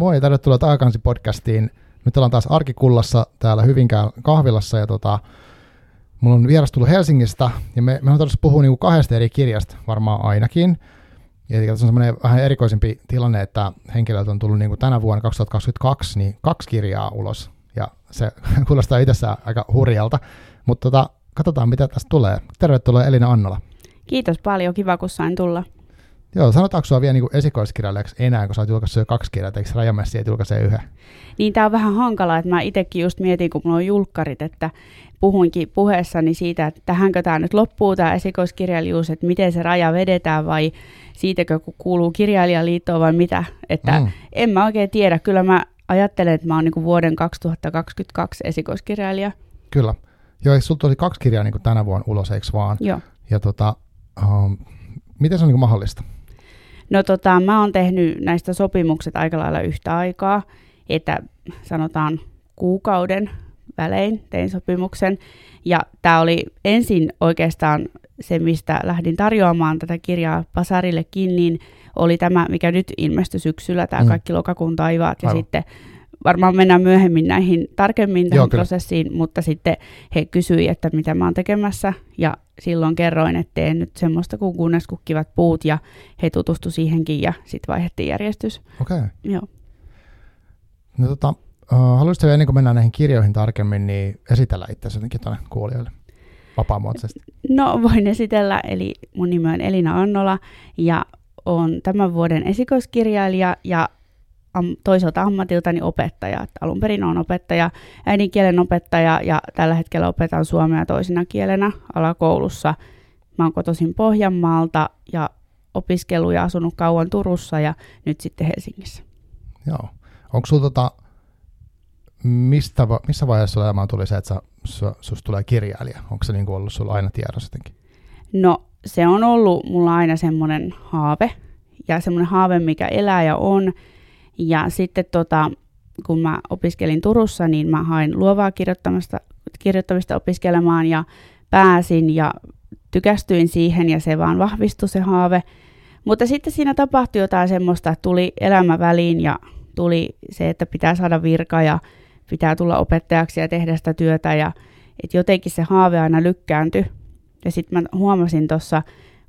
Moi tervetuloa Taakansi podcastiin. Nyt ollaan taas arkikullassa täällä Hyvinkään kahvilassa ja tota, mulla on vieras tullut Helsingistä ja me, me on tarvitse puhua niinku kahdesta eri kirjasta varmaan ainakin. Ja tässä on semmoinen vähän erikoisempi tilanne, että henkilöltä on tullut niinku tänä vuonna 2022 niin kaksi kirjaa ulos. Ja se kuulostaa itsessään aika hurjalta, mutta tota, katsotaan mitä tästä tulee. Tervetuloa Elina Annola. Kiitos paljon, kiva kun sain tulla. Joo, sanotaanko sinua vielä niin esikoiskirjailijaksi enää, kun sä oot julkaissut jo kaksi kirjaa, eikö Rajamessi et julkaise yhden? Niin tämä on vähän hankalaa, että mä itsekin just mietin, kun mulla on julkkarit, että puhuinkin puheessani siitä, että tähänkö tämä nyt loppuu tämä esikoiskirjailijuus, että miten se raja vedetään vai siitäkö kuuluu kirjailijaliittoon vai mitä. Että mm. en mä oikein tiedä, kyllä mä ajattelen, että mä oon niin vuoden 2022 esikoiskirjailija. Kyllä. Joo, eikö sulla kaksi kirjaa niin tänä vuonna ulos, eikö vaan? Joo. Ja tota, um, miten se on niin mahdollista? No tota, mä oon tehnyt näistä sopimukset aika lailla yhtä aikaa, että sanotaan kuukauden välein tein sopimuksen. Ja tämä oli ensin oikeastaan se, mistä lähdin tarjoamaan tätä kirjaa Pasarillekin, niin oli tämä, mikä nyt ilmestyi syksyllä, tämä mm. kaikki lokakuun taivaat. Ja Aivan. sitten varmaan mennään myöhemmin näihin tarkemmin tähän Joo, prosessiin, mutta sitten he kysyivät, että mitä mä oon tekemässä, ja silloin kerroin, että teen nyt semmoista kuin kunnes kukkivat puut, ja he tutustu siihenkin, ja sitten vaihdettiin järjestys. Okei. Okay. Joo. No tota, uh, haluaisitko ennen kuin mennään näihin kirjoihin tarkemmin, niin esitellä itse jotenkin tuonne kuulijoille vapaamuotoisesti? No voin esitellä, eli mun nimi on Elina Annola, ja on tämän vuoden esikoiskirjailija, ja am, toiselta ammatiltani opettaja. Että alun perin on opettaja, äidinkielen opettaja ja tällä hetkellä opetan suomea toisena kielenä alakoulussa. Mä oon kotoisin Pohjanmaalta ja opiskellut ja asunut kauan Turussa ja nyt sitten Helsingissä. Joo. Onko sulla tota, mistä, missä vaiheessa elämään tuli se, että sä, susta tulee kirjailija? Onko se niinku ollut sulla aina tiedossa jotenkin? No se on ollut mulla aina semmoinen haave ja semmoinen haave, mikä elää ja on. Ja sitten tota, kun mä opiskelin Turussa, niin mä hain luovaa kirjoittamista, kirjoittamista opiskelemaan ja pääsin ja tykästyin siihen ja se vaan vahvistui se haave. Mutta sitten siinä tapahtui jotain semmoista, että tuli elämä väliin ja tuli se, että pitää saada virka ja pitää tulla opettajaksi ja tehdä sitä työtä ja että jotenkin se haave aina lykkääntyi. Ja sitten mä huomasin tuossa,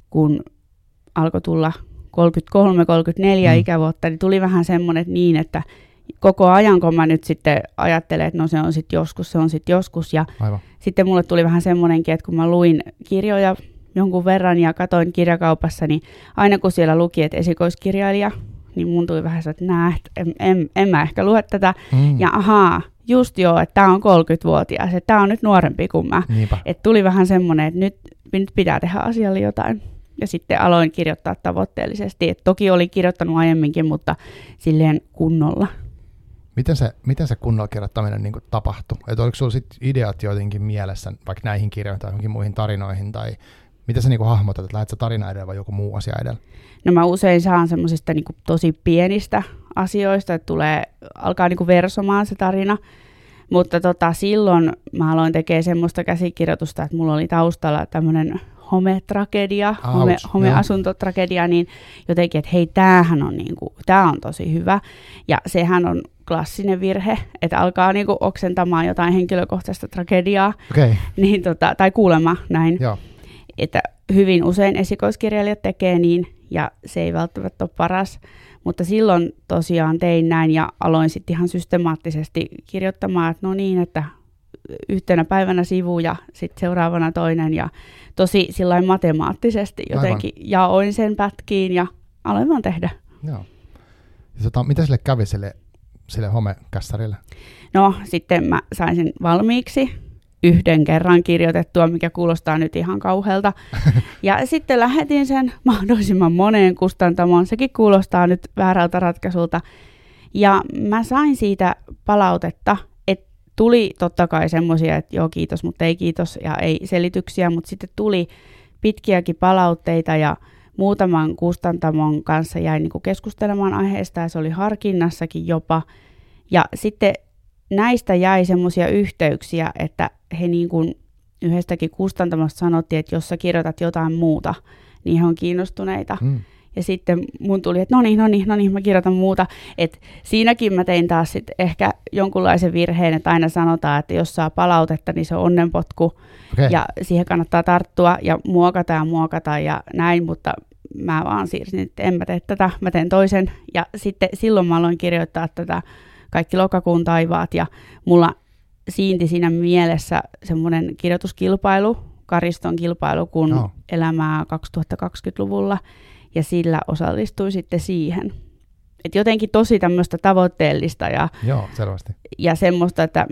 kun alkoi tulla 33-34 mm. ikävuotta, niin tuli vähän semmoinen niin, että koko ajan kun mä nyt sitten ajattelen, että no se on sitten joskus, se on sitten joskus. Ja Aivan. sitten mulle tuli vähän semmoinenkin, että kun mä luin kirjoja jonkun verran ja katoin kirjakaupassa, niin aina kun siellä luki, että esikoiskirjailija, niin mun tuli vähän se, että nää, en, en, en mä ehkä lue tätä. Mm. Ja ahaa, just joo, että tämä on 30-vuotias, että tämä on nyt nuorempi kuin mä. Että tuli vähän semmoinen, että nyt, nyt pitää tehdä asialle jotain ja sitten aloin kirjoittaa tavoitteellisesti. Et toki olin kirjoittanut aiemminkin, mutta silleen kunnolla. Miten se, miten se kunnolla kirjoittaminen niin tapahtui? Et oliko sinulla sit ideat jotenkin mielessä, vaikka näihin kirjoihin tai johonkin muihin tarinoihin, tai miten sä niin hahmotat, että lähdet tarina edellä vai joku muu asia edellä? No mä usein saan semmoisista niin tosi pienistä asioista, että tulee, alkaa niin versomaan se tarina, mutta tota, silloin mä aloin tekemään semmoista käsikirjoitusta, että mulla oli taustalla tämmöinen hometragedia, home, homeasuntotragedia, niin jotenkin, että hei, tämähän on, niinku, tää on tosi hyvä. Ja sehän on klassinen virhe, että alkaa niinku oksentamaan jotain henkilökohtaista tragediaa, okay. niin tota, tai kuulema näin. Joo. Että hyvin usein esikoiskirjailijat tekee niin, ja se ei välttämättä ole paras. Mutta silloin tosiaan tein näin ja aloin sitten ihan systemaattisesti kirjoittamaan, että no niin, että yhtenä päivänä sivu ja sitten seuraavana toinen ja tosi sillä matemaattisesti jotenkin Aivan. jaoin sen pätkiin ja aloin vaan tehdä. Joo. Ja tota, mitä sille kävi sille, sille homekässarille? No sitten mä sain sen valmiiksi yhden kerran kirjoitettua, mikä kuulostaa nyt ihan kauhealta. Ja sitten lähetin sen mahdollisimman moneen kustantamoon. Sekin kuulostaa nyt väärältä ratkaisulta. Ja mä sain siitä palautetta, tuli totta kai semmoisia, että joo kiitos, mutta ei kiitos ja ei selityksiä, mutta sitten tuli pitkiäkin palautteita ja muutaman kustantamon kanssa jäin niin keskustelemaan aiheesta ja se oli harkinnassakin jopa. Ja sitten näistä jäi semmoisia yhteyksiä, että he niin kuin yhdestäkin kustantamosta sanottiin, että jos sä kirjoitat jotain muuta, niin he on kiinnostuneita. Mm. Ja sitten mun tuli, että no niin, no niin, no niin, mä kirjoitan muuta. Et siinäkin mä tein taas sit ehkä jonkunlaisen virheen, että aina sanotaan, että jos saa palautetta, niin se on onnenpotku. Okay. Ja siihen kannattaa tarttua ja muokata ja muokata ja näin, mutta mä vaan siirsin, että en mä tee tätä, mä teen toisen. Ja sitten silloin mä aloin kirjoittaa tätä kaikki lokakuun taivaat ja mulla siinti siinä mielessä semmoinen kirjoituskilpailu, Kariston kilpailu, kun Joo. elämää 2020-luvulla ja sillä osallistuin sitten siihen. Et jotenkin tosi tämmöistä tavoitteellista ja, Joo, selvästi. ja semmoista, että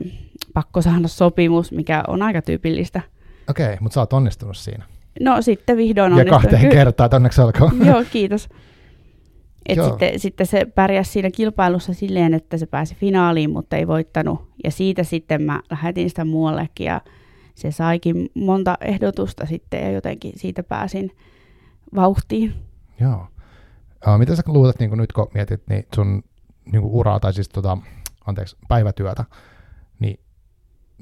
pakko saada sopimus, mikä on aika tyypillistä. Okei, okay, mutta sä oot onnistunut siinä. No sitten vihdoin ja onnistuin. kahteen kertaan, onneksi olkoon. Joo, kiitos. Et Joo. sitten, sitten se pärjäsi siinä kilpailussa silleen, että se pääsi finaaliin, mutta ei voittanut. Ja siitä sitten mä lähetin sitä muuallekin ja se saikin monta ehdotusta sitten ja jotenkin siitä pääsin vauhtiin. Joo. Uh, mitä sä luulet, niin nyt kun mietit niin sun niin uraa tai siis tota, anteeksi, päivätyötä, niin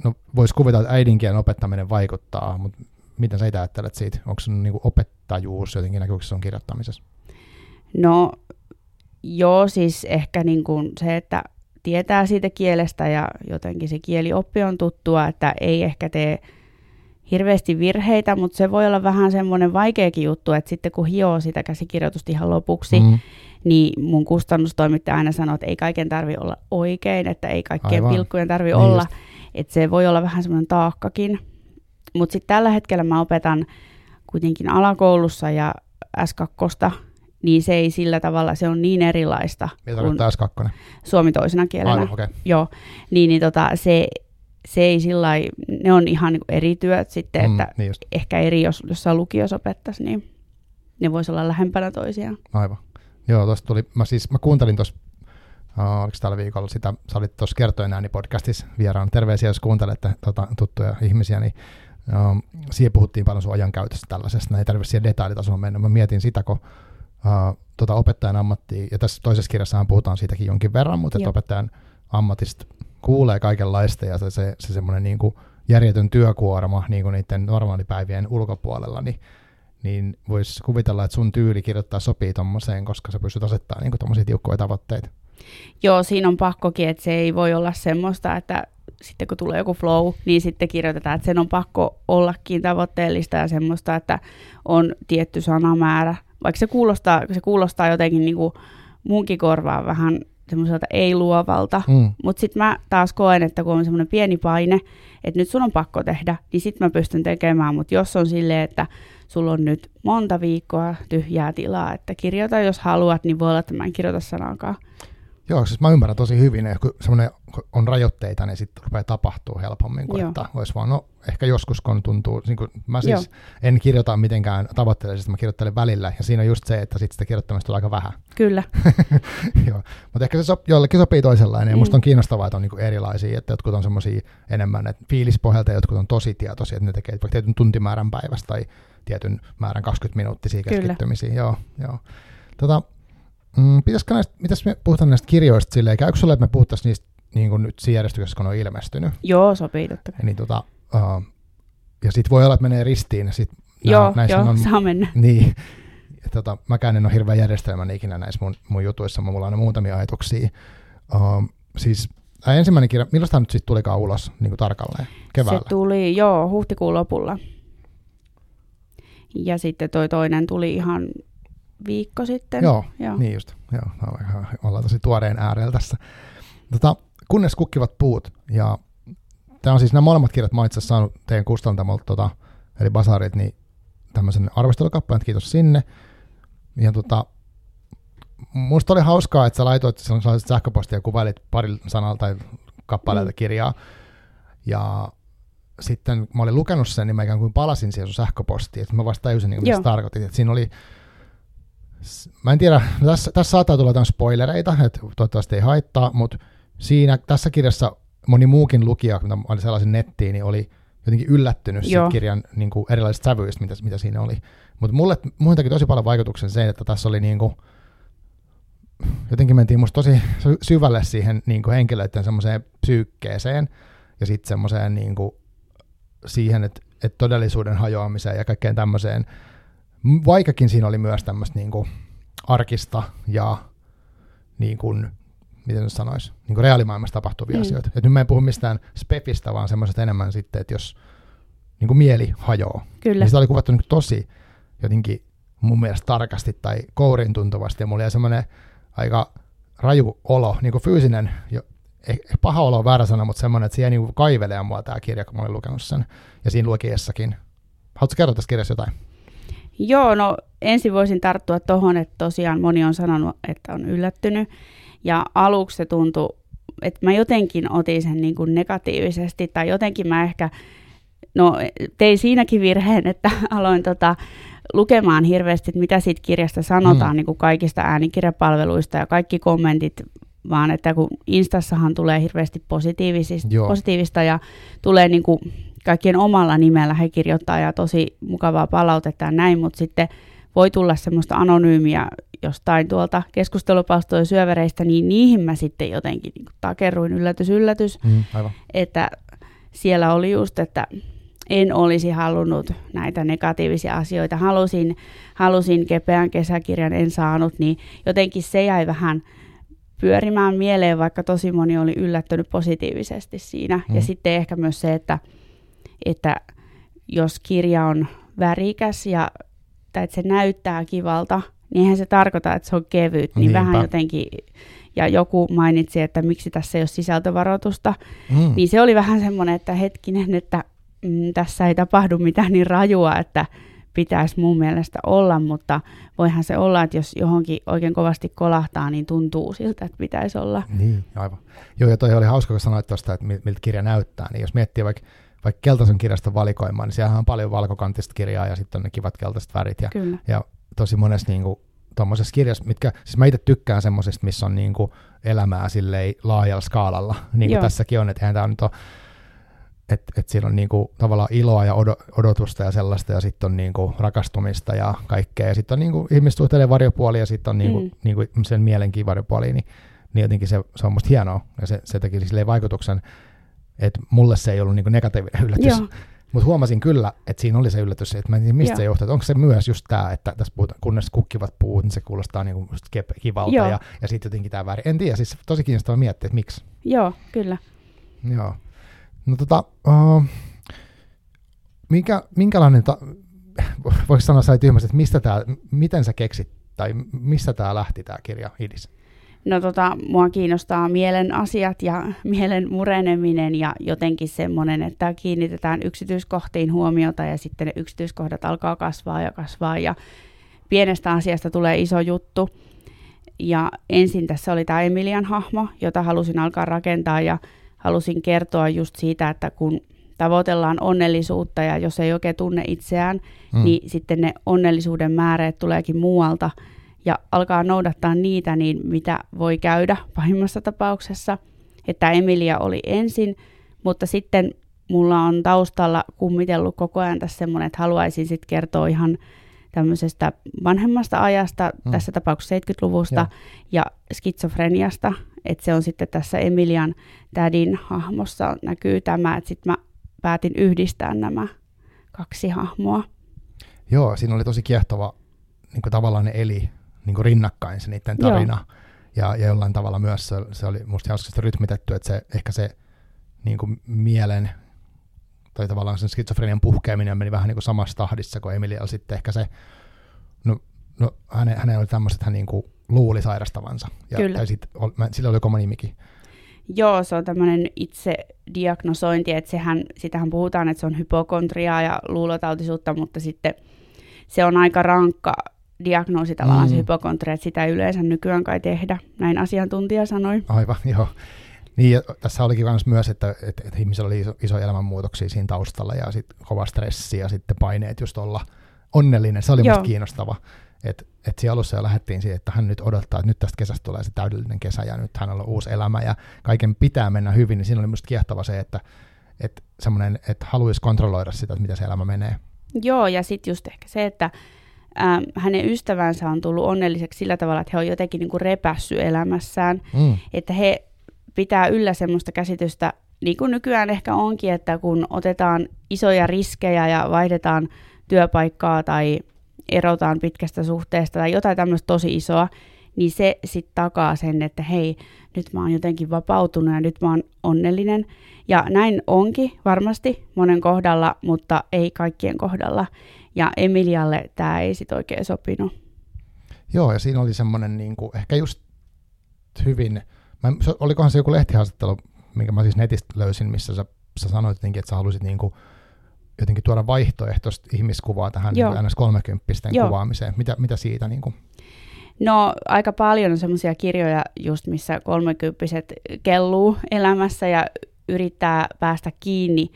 no, voisi kuvitella, että äidinkielen opettaminen vaikuttaa, mutta miten sä itse ajattelet siitä? Onko sun niin opettajuus jotenkin näkyykö se sun kirjoittamisessa? No joo, siis ehkä niin kuin se, että tietää siitä kielestä ja jotenkin se kielioppi on tuttua, että ei ehkä tee hirveästi virheitä, mutta se voi olla vähän semmoinen vaikeakin juttu, että sitten kun hioo sitä käsikirjoitusta ihan lopuksi, Mm. niin mun kustannustoimittaja aina sanoo, että ei kaiken tarvi olla oikein, että ei kaikkien Aivan. pilkkujen tarvi Niin olla, just. että se voi olla vähän semmoinen taakkakin. Mutta sitten tällä hetkellä mä opetan kuitenkin alakoulussa ja S2, niin se ei sillä tavalla, se on niin erilaista Mitä tarkoittaa S2? suomi toisena kielenä. Aivan. Okay. Joo, niin, niin tota, se, se ei sillä ne on ihan niin eri työt sitten, Mm, että niin just, ehkä eri, jos jossain lukiossa opettaisi, niin ne voisi olla lähempänä toisiaan. aivan. Joo, tuosta tuli, mä siis, mä kuuntelin tuossa, uh, oliko tällä viikolla sitä, sä olit tuossa kertoin ääni podcastissa vieraan. Terveisiä, jos kuuntelette tota, tuttuja ihmisiä, niin um, siihen puhuttiin paljon sun ajankäytöstä tällaisesta, näin ei tarvitse siihen detailitasoon mennä. Mä mietin sitä, kun uh, tota opettajan ammattia, ja tässä toisessa kirjassahan puhutaan siitäkin jonkin verran, mutta että opettajan ammatista kuulee kaikenlaista, ja se, se, se semmoinen niin kuin järjetön työkuorma niin kuin niiden normaalipäivien ulkopuolella, niin niin voisi kuvitella, että sun tyyli kirjoittaa sopii tommoseen, koska sä pystyt asettamaan niin tommosia tiukkoja tavoitteita. Joo, siinä on pakkokin, että se ei voi olla semmoista, että sitten kun tulee joku flow, niin sitten kirjoitetaan, että sen on pakko ollakin tavoitteellista ja semmoista, että on tietty sanamäärä. Vaikka se kuulostaa, se kuulostaa jotenkin niin kuin munkin korvaan vähän semmoiselta ei-luovalta, Mm. Mutta sitten mä taas koen, että kun on semmoinen pieni paine, että nyt sun on pakko tehdä, niin sitten mä pystyn tekemään. Mutta jos on silleen, että sulla on nyt monta viikkoa tyhjää tilaa, että kirjoita jos haluat, niin voi olla, että mä en kirjoita sanaakaan. Joo, siis mä ymmärrän tosi hyvin, että kun semmoinen on rajoitteita, niin sitten rupeaa tapahtuu helpommin, kuin Joo. että olisi vaan, no ehkä joskus kun tuntuu, niin kuin mä siis Joo. en kirjoita mitenkään tavoitteellisesti, mä kirjoittelen välillä, ja siinä on just se, että sitten sitä kirjoittamista tulee aika vähän. Kyllä, Joo. Mutta ehkä se sop, jollekin sopii toisenlainen, ja Mm. musta on kiinnostavaa, että on niinku erilaisia, että jotkut on semmoisia enemmän että fiilispohjalta, ja jotkut on tosi tietoisia, että ne tekee vaikka tietyn tuntimäärän päivästä tai tietyn määrän 20 minuuttisia Kyllä. keskittymisiä. Joo, joo. Tota, mm, pitäisikö näistä, mitäs me puhutaan näistä kirjoista silleen, käykö sulle, että me puhuttaisiin niistä niin kuin nyt siinä järjestyksessä, kun on ilmestynyt? joo, sopii totta kai. Niin, tota, uh, ja sitten voi olla, että menee ristiin, ja sit nää- Joo, näissä joo, on, saa mennä. niin, ja tota, mäkään en ole hirveän järjestelmän ikinä näissä mun, mun jutuissa, mulla on aina muutamia ajatuksia. Um, siis ää, ensimmäinen kirja, milloin tämä nyt sitten tulikaan ulos niin kuin tarkalleen? Keväällä? Se tuli, joo, huhtikuun lopulla. Ja sitten toi toinen tuli ihan viikko sitten. Joo, joo. niin just. Joo, ollaan tosi tuoreen äärellä tässä. Tota, kunnes kukkivat puut, ja tämä on siis nämä molemmat kirjat, mä itse saanut teidän kustantamolta, tota, eli Basarit, niin tämmöisen arvostelukappaleen, kiitos sinne. Ja tota, musta oli hauskaa, että sä laitoit sellaiset sähköpostia ja kuvailit pari sanalta tai kappaleelta Mm. kirjaa. Ja sitten kun mä olin lukenut sen, niin mä ikään kuin palasin siihen sun sähköpostiin, että mä vasta tajusin, niin mitä tarkoitit. Että siinä oli, mä en tiedä, tässä, tässä saattaa tulla jotain spoilereita, että toivottavasti ei haittaa, mutta siinä, tässä kirjassa moni muukin lukija, kun mä olin sellaisen nettiin, niin oli jotenkin yllättynyt Joo. kirjan niin kuin erilaisista sävyistä, mitä, mitä siinä oli. Mutta mulle, mulle teki tosi paljon vaikutuksen se, että tässä oli niin kuin, jotenkin mentiin musta tosi sy- syvälle siihen niin kuin henkilöiden semmoiseen psyykkeeseen ja sitten semmoiseen niin kuin siihen, että, että todellisuuden hajoamiseen ja kaikkeen tämmöiseen. Vaikkakin siinä oli myös tämmöistä niin kuin, arkista ja niin kuin, miten nyt sanoisi, niin kuin reaalimaailmassa tapahtuvia mm. asioita. Et nyt mä en puhu mistään spefistä, vaan semmoisesta enemmän sitten, että jos niin kuin mieli hajoaa. Kyllä. Niin sitä oli kuvattu niin kuin tosi jotenkin mun mielestä tarkasti tai kourin tuntuvasti, ja mulla oli semmoinen aika raju olo, niin kuin fyysinen, jo, eh, paha olo on väärä sana, mutta semmoinen, että siihen niin kaivelee mua tämä kirja, kun mä olin lukenut sen, ja siinä lukiessakin. Haluatko kertoa tässä kirjassa jotain? Joo, no ensin voisin tarttua tuohon, että tosiaan moni on sanonut, että on yllättynyt. Ja aluksi se tuntui, että mä jotenkin otin sen niin kuin negatiivisesti, tai jotenkin mä ehkä, no tein siinäkin virheen, että aloin tota, lukemaan hirveästi, että mitä siitä kirjasta sanotaan mm. niin kuin kaikista äänikirjapalveluista ja kaikki kommentit, vaan että kun Instassahan tulee hirveästi positiivista, positiivista ja tulee niin kuin kaikkien omalla nimellä he kirjoittaa ja tosi mukavaa palautetta ja näin, mutta sitten voi tulla semmoista anonyymiä jostain tuolta keskustelupalstojen syövereistä, niin niihin mä sitten jotenkin niin takerruin yllätys, yllätys, mm, aivan. että siellä oli just, että en olisi halunnut näitä negatiivisia asioita. Halusin, halusin kepeän kesäkirjan, en saanut, niin jotenkin se jäi vähän pyörimään mieleen, vaikka tosi moni oli yllättynyt positiivisesti siinä. Mm. Ja sitten ehkä myös se, että, että jos kirja on värikäs ja tai että se näyttää kivalta, niin eihän se tarkoita, että se on kevyt. Niin Niinpä. vähän jotenkin, ja joku mainitsi, että miksi tässä ei ole sisältövaroitusta, mm. niin se oli vähän semmoinen, että hetkinen, että mm, tässä ei tapahdu mitään niin rajua, että pitäisi mun mielestä olla, mutta voihan se olla, että jos johonkin oikein kovasti kolahtaa, niin tuntuu siltä, että pitäisi olla. Niin, aivan. Joo, ja toi oli hauska, kun sanoit tuosta, että miltä kirja näyttää, niin jos miettii vaikka vaikka keltaisen kirjaston valikoimaa, niin siellä on paljon valkokantista kirjaa ja sitten on ne kivat keltaiset värit. Ja, Kyllä. ja tosi monessa niin kuin, tuommoisessa kirjassa, mitkä, siis mä itse tykkään semmoisista, missä on niin kuin, elämää silleen laajalla skaalalla, niin kuin tässäkin on, että eihän tämä nyt ole että et siinä on niinku tavallaan iloa ja odotusta ja sellaista, ja sitten on niinku rakastumista ja kaikkea, ja sitten on niinku ihmissuhteiden varjopuoli, ja sitten on niinku, mm. niinku sen mielenkin varjopuoli, niin, niin jotenkin se, se on musta hienoa, ja se, se teki silleen vaikutuksen, että mulle se ei ollut niinku negatiivinen yllätys. Mutta huomasin kyllä, että siinä oli se yllätys, että mä en tiedä, mistä Joo. se johtuu. Onko se myös just tämä, että tässä puhutaan, kunnes kukkivat puut, niin se kuulostaa niinku just kivalta Joo. ja, ja sitten jotenkin tämä väri. En tiedä, siis tosi kiinnostavaa miettiä, että miksi. Joo, kyllä. Joo. No tota, uh, minkä, minkälainen, ta, voiko sanoa sä tyhmästi, että mistä tää, miten sä keksit, tai mistä tämä lähti tämä kirja Idis? No tota, mua kiinnostaa mielen asiat ja mielen mureneminen ja jotenkin semmoinen, että kiinnitetään yksityiskohtiin huomiota ja sitten ne yksityiskohdat alkaa kasvaa ja kasvaa ja pienestä asiasta tulee iso juttu. Ja ensin tässä oli tämä Emilian hahmo, jota halusin alkaa rakentaa ja halusin kertoa just siitä, että kun tavoitellaan onnellisuutta ja jos ei oikein tunne itseään, mm. niin sitten ne onnellisuuden määreet tuleekin muualta ja alkaa noudattaa niitä, niin mitä voi käydä pahimmassa tapauksessa. Että Emilia oli ensin, mutta sitten mulla on taustalla kummitellut koko ajan tässä semmoinen, että haluaisin sitten kertoa ihan tämmöisestä vanhemmasta ajasta, mm. tässä tapauksessa 70-luvusta, ja, ja skitsofreniasta, että se on sitten tässä Emilian tädin hahmossa näkyy tämä, että sitten mä päätin yhdistää nämä kaksi hahmoa. Joo, siinä oli tosi kiehtova, niin kuin tavallaan ne eli niin kuin rinnakkain se niiden tarina. Ja, ja jollain tavalla myös se, se oli musta hauskasti rytmitetty, että se ehkä se niin kuin mielen tai tavallaan sen skitsofrenian puhkeaminen meni vähän niin kuin samassa tahdissa kuin Emilialla sitten ehkä se, no, no häne, hänen oli tämmöiset, että hän niin kuin luuli sairastavansa. Ja, Kyllä. Tai sit, sillä oli koma nimikin. Joo, se on tämmöinen itse diagnosointi, että sehän, sitähän puhutaan, että se on hypokontriaa ja luulotautisuutta, mutta sitten se on aika rankka diagnoosi tavallaan mm. se hypokontria, että sitä ei yleensä nykyään kai tehdä, näin asiantuntija sanoi. Aivan, joo. Niin, ja tässä olikin myös, että, että, että ihmisellä oli iso, iso elämänmuutoksia siinä taustalla ja sitten kova stressi ja sitten paineet just olla onnellinen. Se oli Joo. musta kiinnostava. Että et siellä alussa jo lähdettiin siihen, että hän nyt odottaa, että nyt tästä kesästä tulee se täydellinen kesä ja nyt hänellä on uusi elämä ja kaiken pitää mennä hyvin, niin siinä oli musta kiehtova se, että että semmoinen, että haluaisi kontrolloida sitä, että miten se elämä menee. Joo, ja sitten just ehkä se, että ähm, hänen ystävänsä on tullut onnelliseksi sillä tavalla, että he on jotenkin niin kuin repässy elämässään, mm. että he pitää yllä semmoista käsitystä, niin kuin nykyään ehkä onkin, että kun otetaan isoja riskejä ja vaihdetaan työpaikkaa tai erotaan pitkästä suhteesta tai jotain tämmöistä tosi isoa, niin se sitten takaa sen, että hei, nyt mä oon jotenkin vapautunut ja nyt mä oon onnellinen. Ja näin onkin varmasti monen kohdalla, mutta ei kaikkien kohdalla. Ja Emilialle tämä ei sitten oikein sopinut. Joo, ja siinä oli semmoinen niin kuin, ehkä just hyvin, mä, olikohan se joku lehtihaastattelu, minkä mä siis netistä löysin, missä sä, sä sanoit jotenkin, että sä halusit niin kuin, jotenkin tuoda vaihtoehtoista ihmiskuvaa tähän niin ns. 30 kuvaamiseen. Mitä, mitä siitä? Niin kuin? No aika paljon on semmoisia kirjoja just, missä kolmekymppiset kelluu elämässä ja yrittää päästä kiinni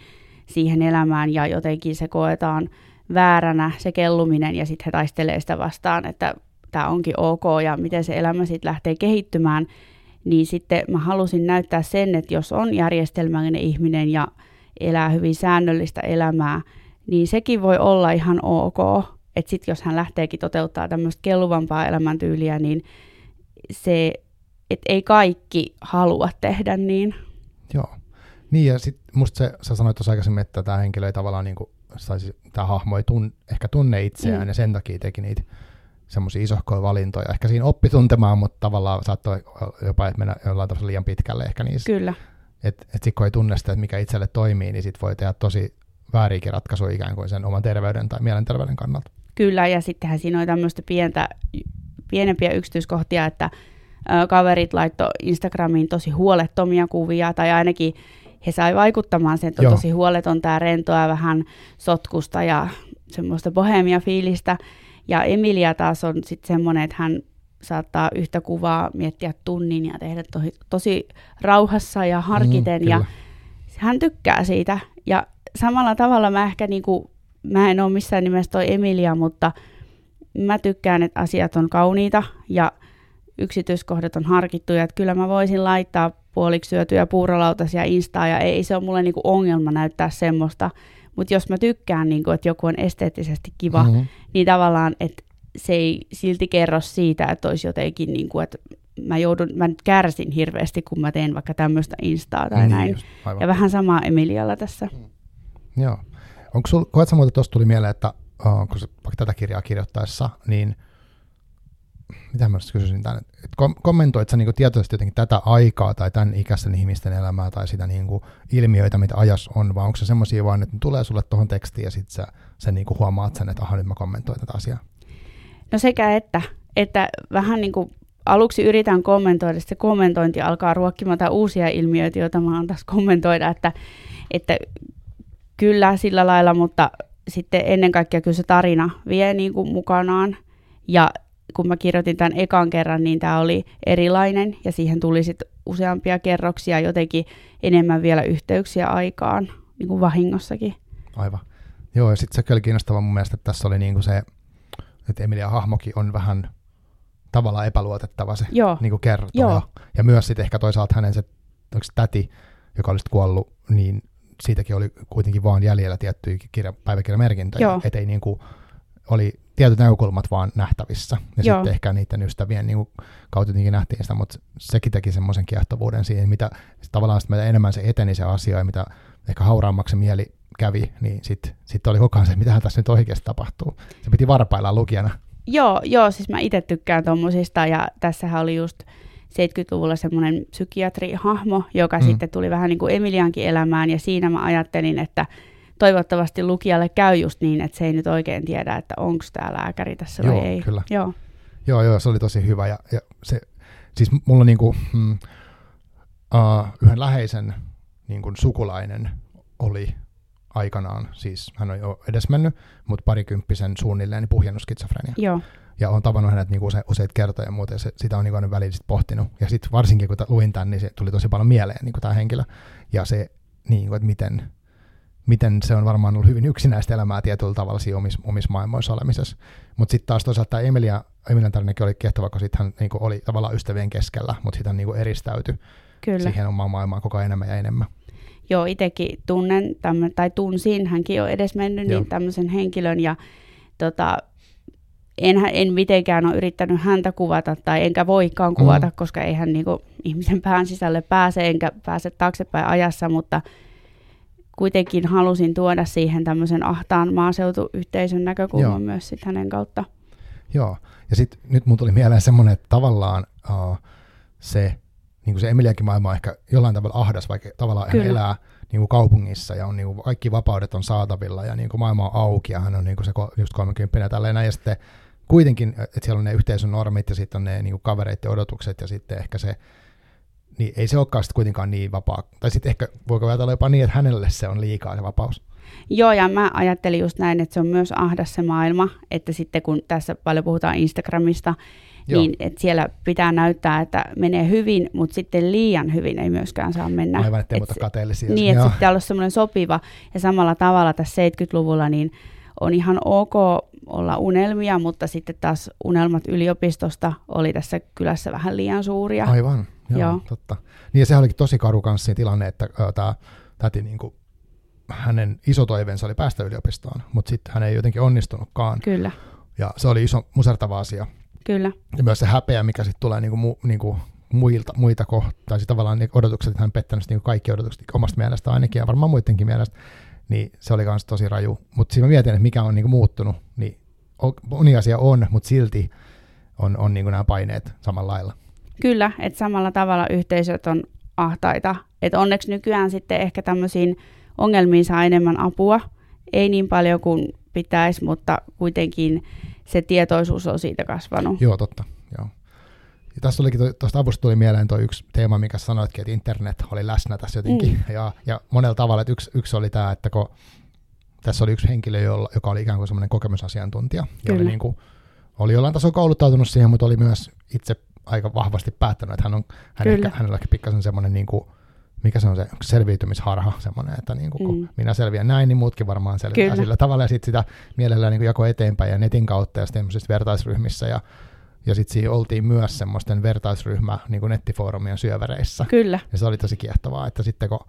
siihen elämään ja jotenkin se koetaan vääränä se kelluminen ja sitten he taistelee sitä vastaan, että tämä onkin ok ja miten se elämä sitten lähtee kehittymään, niin sitten mä halusin näyttää sen, että jos on järjestelmällinen ihminen ja elää hyvin säännöllistä elämää, niin sekin voi olla ihan ok. Että sitten jos hän lähteekin toteuttaa tämmöistä kelluvampaa elämäntyyliä, niin se, että ei kaikki halua tehdä niin. Joo. Niin ja sitten musta se, sä sanoit tuossa aikaisemmin, että tämä henkilö ei tavallaan niin kuin, saisi, tämä hahmo ei tun, ehkä tunne itseään mm. ja sen takia teki niitä semmoisia isohkoja valintoja. Ehkä siinä oppi tuntemaan, mutta tavallaan saattoi jopa että mennä jollain tavalla liian pitkälle ehkä niissä. Kyllä. Että et sitten kun ei tunne sitä, että mikä itselle toimii, niin sitten voi tehdä tosi vääriäkin ratkaisuja ikään kuin sen oman terveyden tai mielenterveyden kannalta. Kyllä, ja sittenhän siinä on tämmöistä pientä, pienempiä yksityiskohtia, että kaverit laittoi Instagramiin tosi huolettomia kuvia, tai ainakin he sai vaikuttamaan sen, että on Joo. tosi huoleton tämä rentoa vähän sotkusta ja semmoista bohemia fiilistä. Ja Emilia taas on sitten semmoinen, että hän saattaa yhtä kuvaa miettiä tunnin ja tehdä tosi, tosi rauhassa ja harkiten. Mm, ja hän tykkää siitä. Ja samalla tavalla mä ehkä niinku, mä en ole missään nimessä toi Emilia, mutta mä tykkään, että asiat on kauniita ja yksityiskohdat on harkittuja. Että kyllä mä voisin laittaa puoliksi syötyjä puurolautasia Instaa ja ei se ole mulle niinku ongelma näyttää semmoista mutta jos mä tykkään, niin kuin, että joku on esteettisesti kiva, mm-hmm. niin tavallaan, että se ei silti kerro siitä, että olisi jotenkin, niin kuin, että mä joudun, mä nyt kärsin hirveästi, kun mä teen vaikka tämmöistä instaa tai niin, näin. Just, ja vähän samaa Emilialla tässä. Mm. Joo. Onko sul, koet sä muuta, tuosta tuli mieleen, että uh, kun sä vaikka tätä kirjaa kirjoittaessa, niin – mitä mä kysyisin tämän, että kommentoit sä niin tietoisesti jotenkin tätä aikaa tai tämän ikäisten ihmisten elämää tai sitä niin kuin ilmiöitä, mitä ajas on, vai onko se semmoisia vaan, että tulee sulle tuohon tekstiin ja sitten sä, sä niin kuin huomaat sen, että aha, nyt mä kommentoin tätä asiaa? No sekä että, että vähän niin kuin aluksi yritän kommentoida, sitten kommentointi alkaa ruokkimaan uusia ilmiöitä, joita mä taas kommentoida, että, että kyllä sillä lailla, mutta sitten ennen kaikkea kyllä se tarina vie niin kuin mukanaan. Ja kun mä kirjoitin tämän ekan kerran, niin tämä oli erilainen ja siihen tuli sitten useampia kerroksia, jotenkin enemmän vielä yhteyksiä aikaan, niin kuin vahingossakin. Aivan. Joo, ja sitten se oli kiinnostava mun mielestä, että tässä oli niin kuin se, että Emilia hahmokin on vähän tavallaan epäluotettava se Joo. niin kuin kertoja. Joo. Ja myös sitten ehkä toisaalta hänen se, se täti, joka olisi kuollut, niin siitäkin oli kuitenkin vaan jäljellä tiettyjä kirja, päiväkirjamerkintöjä. Että ei niin kuin, oli tietyt näkökulmat vaan nähtävissä. Ja Joo. sitten ehkä niiden ystävien niin kautta jotenkin nähtiin sitä, mutta sekin teki semmoisen kiehtovuuden siihen, mitä tavallaan sitten mitä enemmän se eteni se asia ja mitä ehkä hauraammaksi mieli kävi, niin sitten sit oli koko ajan se, mitä tässä nyt oikeasti tapahtuu. Se piti varpailla lukijana. Joo, joo, siis mä itse tykkään tuommoisista ja tässähän oli just 70-luvulla semmoinen psykiatri-hahmo, joka mm. sitten tuli vähän niin kuin Emiliankin elämään ja siinä mä ajattelin, että toivottavasti lukijalle käy just niin, että se ei nyt oikein tiedä, että onko tämä lääkäri tässä joo, vai ei. Kyllä. Joo, joo, joo, se oli tosi hyvä. Ja, ja se, siis mulla niinku, mm, uh, yhden läheisen niin kuin sukulainen oli aikanaan, siis hän on jo edesmennyt, mutta parikymppisen suunnilleen niin puhjennut skitsofrenia. Joo. Ja on tavannut hänet niin use, useita kertoja ja muuta, ja se, sitä on niin aina välillä pohtinut. Ja sitten varsinkin kun luin tämän, niin se tuli tosi paljon mieleen niin tämä henkilö. Ja se, niin kuin, että miten, miten se on varmaan ollut hyvin yksinäistä elämää tietyllä tavalla siinä omissa, omissa maailmoissa olemisessa. Mutta sitten taas toisaalta tämä Emilia, Emilian tarinakin oli kiehtova, kun sitten hän niinku oli tavallaan ystävien keskellä, mutta sitten hän niinku eristäytyi Kyllä. siihen omaan maailmaan koko ajan enemmän ja enemmän. Joo, itsekin tunnen, tämän, tai tunsin, hänkin on edes mennyt, niin tämmöisen henkilön, ja tota, en, en mitenkään ole yrittänyt häntä kuvata, tai enkä voikaan kuvata, mm. koska eihän niinku ihmisen pään sisälle pääse, enkä pääse taaksepäin ajassa, mutta kuitenkin halusin tuoda siihen tämmöisen ahtaan maaseutuyhteisön näkökulman Joo. myös sit hänen kautta. Joo, ja sitten nyt mun tuli mieleen semmoinen, että tavallaan uh, se, niin kuin se Emiliankin maailma on ehkä jollain tavalla ahdas, vaikka tavallaan hän Kyllä. elää niin kuin kaupungissa ja on niin kuin kaikki vapaudet on saatavilla ja niin kuin maailma on auki ja hän on niin kuin se just 30 ja tälleen näin, ja sitten kuitenkin, että siellä on ne yhteisön normit ja sitten on ne niin kuin kavereiden odotukset ja sitten ehkä se, niin ei se olekaan sitten kuitenkaan niin vapaa. Tai sitten ehkä voiko ajatella jopa niin, että hänelle se on liikaa se vapaus. Joo, ja mä ajattelin just näin, että se on myös ahdas se maailma, että sitten kun tässä paljon puhutaan Instagramista, Joo. niin että siellä pitää näyttää, että menee hyvin, mutta sitten liian hyvin ei myöskään saa mennä. Aivan, ettei Et muuta kateellisia. Niin, että pitää olla semmoinen sopiva. Ja samalla tavalla tässä 70-luvulla niin on ihan ok olla unelmia, mutta sitten taas unelmat yliopistosta oli tässä kylässä vähän liian suuria. Aivan, joo, joo. Totta. Niin ja sehän olikin tosi karu kanssa siinä tilanne, että tämä täti niinku, hänen iso toiveensa oli päästä yliopistoon, mutta sitten hän ei jotenkin onnistunutkaan. Kyllä, Ja se oli iso musertava asia. kyllä, Ja myös se häpeä, mikä sitten tulee niinku, mu, niinku, muilta, muita tai siis tavallaan ne odotukset, että hän on pettänyt niinku kaikki odotukset omasta mielestä ainakin, ja varmaan muidenkin mielestä, niin se oli myös tosi raju. Mutta siinä mä mietin, että mikä on niinku muuttunut, niin moni asia on, mutta silti on, on niinku nämä paineet samalla lailla. kyllä, että samalla tavalla yhteisöt on ahtaita. Et onneksi nykyään sitten ehkä tämmöisiin ongelmiin saa enemmän apua. Ei niin paljon kuin pitäisi, mutta kuitenkin se tietoisuus on siitä kasvanut. Joo, totta. Joo. Ja tässä olikin, tuosta avusta tuli mieleen tuo yksi teema, mikä sanoitkin, että internet oli läsnä tässä jotenkin. Mm. Ja, ja monella tavalla, että yksi, yksi oli tämä, että kun tässä oli yksi henkilö, jolla, joka oli ikään kuin semmoinen kokemusasiantuntija, ja oli, niin kuin, oli jollain tasolla kouluttautunut siihen, mutta oli myös itse aika vahvasti päättänyt, että hän on, hän Kyllä. ehkä, hänellä on pikkasen semmoinen, niin kuin, mikä se on se selviytymisharha, semmoinen, että niin kuin, kun Mm. minä selviän näin, niin muutkin varmaan selviää Kyllä. sillä tavalla, ja sitten sitä mielellään niin kuin jako eteenpäin ja netin kautta ja sitten vertaisryhmissä, ja ja sitten siinä oltiin myös semmoisten vertaisryhmä niin nettifoorumien syövereissä. Kyllä, Ja se oli tosi kiehtovaa, että sitten kun